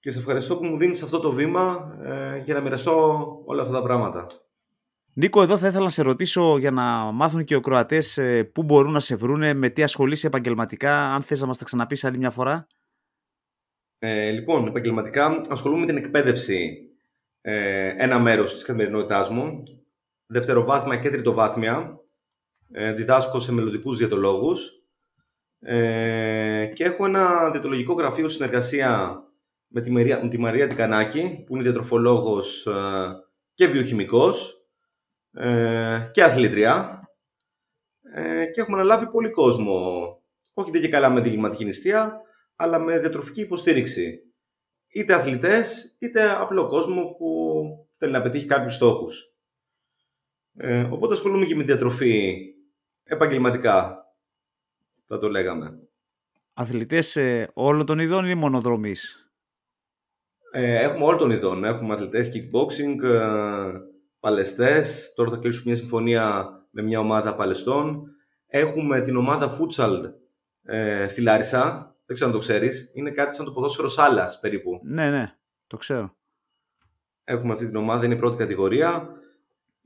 Και σε ευχαριστώ που μου δίνεις αυτό το βήμα ε, για να μοιραστώ όλα αυτά τα πράγματα. Νίκο, εδώ θα ήθελα να σε ρωτήσω για να μάθουν και οι Κροατές ε, πού μπορούν να σε βρούνε, με τι ασχολείσαι επαγγελματικά, αν θες να μας τα ξαναπείς άλλη μια φορά. Ε, λοιπόν, επαγγελματικά ασχολούμαι με την εκπαίδευση ε, ένα μέρος της καθημερινότητάς μου, δευτεροβάθμια και τριτοβάθμια, ε, διδάσκω σε μελλοντικούς διατολόγους ε, και έχω ένα διατολογικό γραφείο συνεργασία με τη, Μαρία, με τη Μαρία Τικανάκη, που είναι διατροφολόγος ε, και βιοχημικός ε, και αθλήτρια ε, και έχουμε αναλάβει πολύ κόσμο όχι και καλά με διληματική νηστεία, αλλά με διατροφική υποστήριξη. Είτε αθλητές, είτε απλό κόσμο που θέλει να πετύχει κάποιους στόχους. Ε, οπότε ασχολούμαι και με διατροφή επαγγελματικά, θα το λέγαμε. Αθλητές ε, όλων των ειδών ή μονοδρομής; Ε, έχουμε όλων των ειδών. Έχουμε αθλητές kickboxing, ε, παλαιστές. Τώρα θα κλείσουμε μια συμφωνία με μια ομάδα παλαιστών. Έχουμε την ομάδα futsal ε, στη Λάρισα. Δεν ξέρω αν το ξέρεις. Είναι κάτι σαν το ποδόσφαιρο σάλας περίπου. Ναι, ναι, το ξέρω. Έχουμε αυτή την ομάδα, είναι η πρώτη κατηγορία.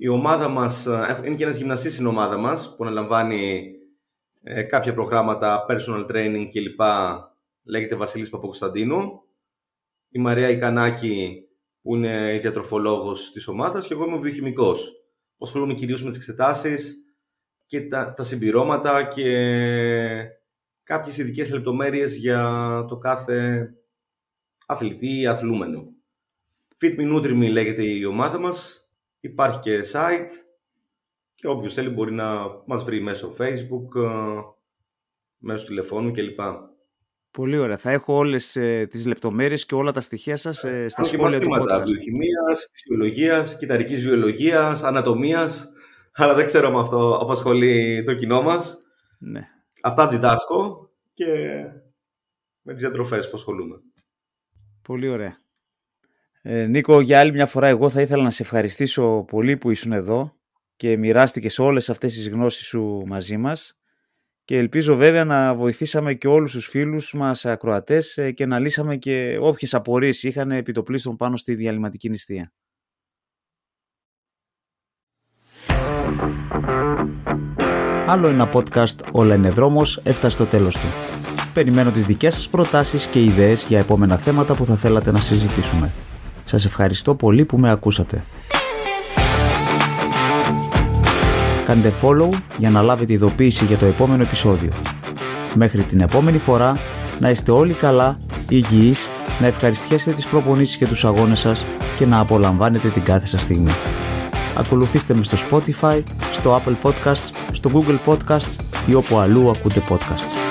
Η ομάδα μας, ε, είναι και ένας γυμναστής στην ομάδα μας που αναλαμβάνει ε, κάποια προγράμματα personal training κλπ. Λέγεται Βασίλης Παπακοσταντίνου. Η Μαρία Ικανάκη που είναι η διατροφολόγος της ομάδας και εγώ είμαι ο βιοχημικός. Ασχολούμαι κυρίως με τις εξετάσεις και τα, τα συμπληρώματα και κάποιες ειδικές λεπτομέρειες για το κάθε αθλητή ή αθλούμενο. Fit Me Nutri Me λέγεται η ομάδα μας. Υπάρχει και site και όποιος θέλει μπορεί να μας βρει μέσω facebook, ε, μέσω τηλεφώνου κλπ. Πολύ ωραία. Θα έχω όλες ε, τις λεπτομέρειες και όλα τα στοιχεία σας ε, στα σχόλια του podcast. Βιοχημίας, φυσιολογίας, κυταρικής βιολογίας, ανατομίας, αλλά δεν ξέρω αν αυτό απασχολεί το κοινό μας. Ναι. Αυτά διδάσκω και με τις διατροφές που ασχολούμαι. Πολύ ωραία. Ε, Νίκο, για άλλη μια φορά εγώ θα ήθελα να σε ευχαριστήσω πολύ που ήσουν εδώ και μοιράστηκες όλες αυτές τις γνώσεις σου μαζί μας και ελπίζω βέβαια να βοηθήσαμε και όλους τους φίλους μας ακροατές ε, και να λύσαμε και όποιες απορίες είχαν επιτοπλίστων πάνω στη διαλυματική νηστεία. Άλλο ένα podcast «Όλα είναι δρόμος» έφτασε στο τέλος του. Περιμένω τις δικές σας προτάσεις και ιδέες για επόμενα θέματα που θα θέλατε να συζητήσουμε. Σας ευχαριστώ πολύ που με ακούσατε. Κάντε follow για να λάβετε ειδοποίηση για το επόμενο επεισόδιο. Μέχρι την επόμενη φορά, να είστε όλοι καλά, υγιείς, να ευχαριστιέσετε τις προπονήσεις και τους αγώνες σας και να απολαμβάνετε την κάθε σας στιγμή. Ακολουθήστε με στο Spotify, στο Apple Podcasts, στο Google Podcasts ή όπου αλλού ακούτε podcasts.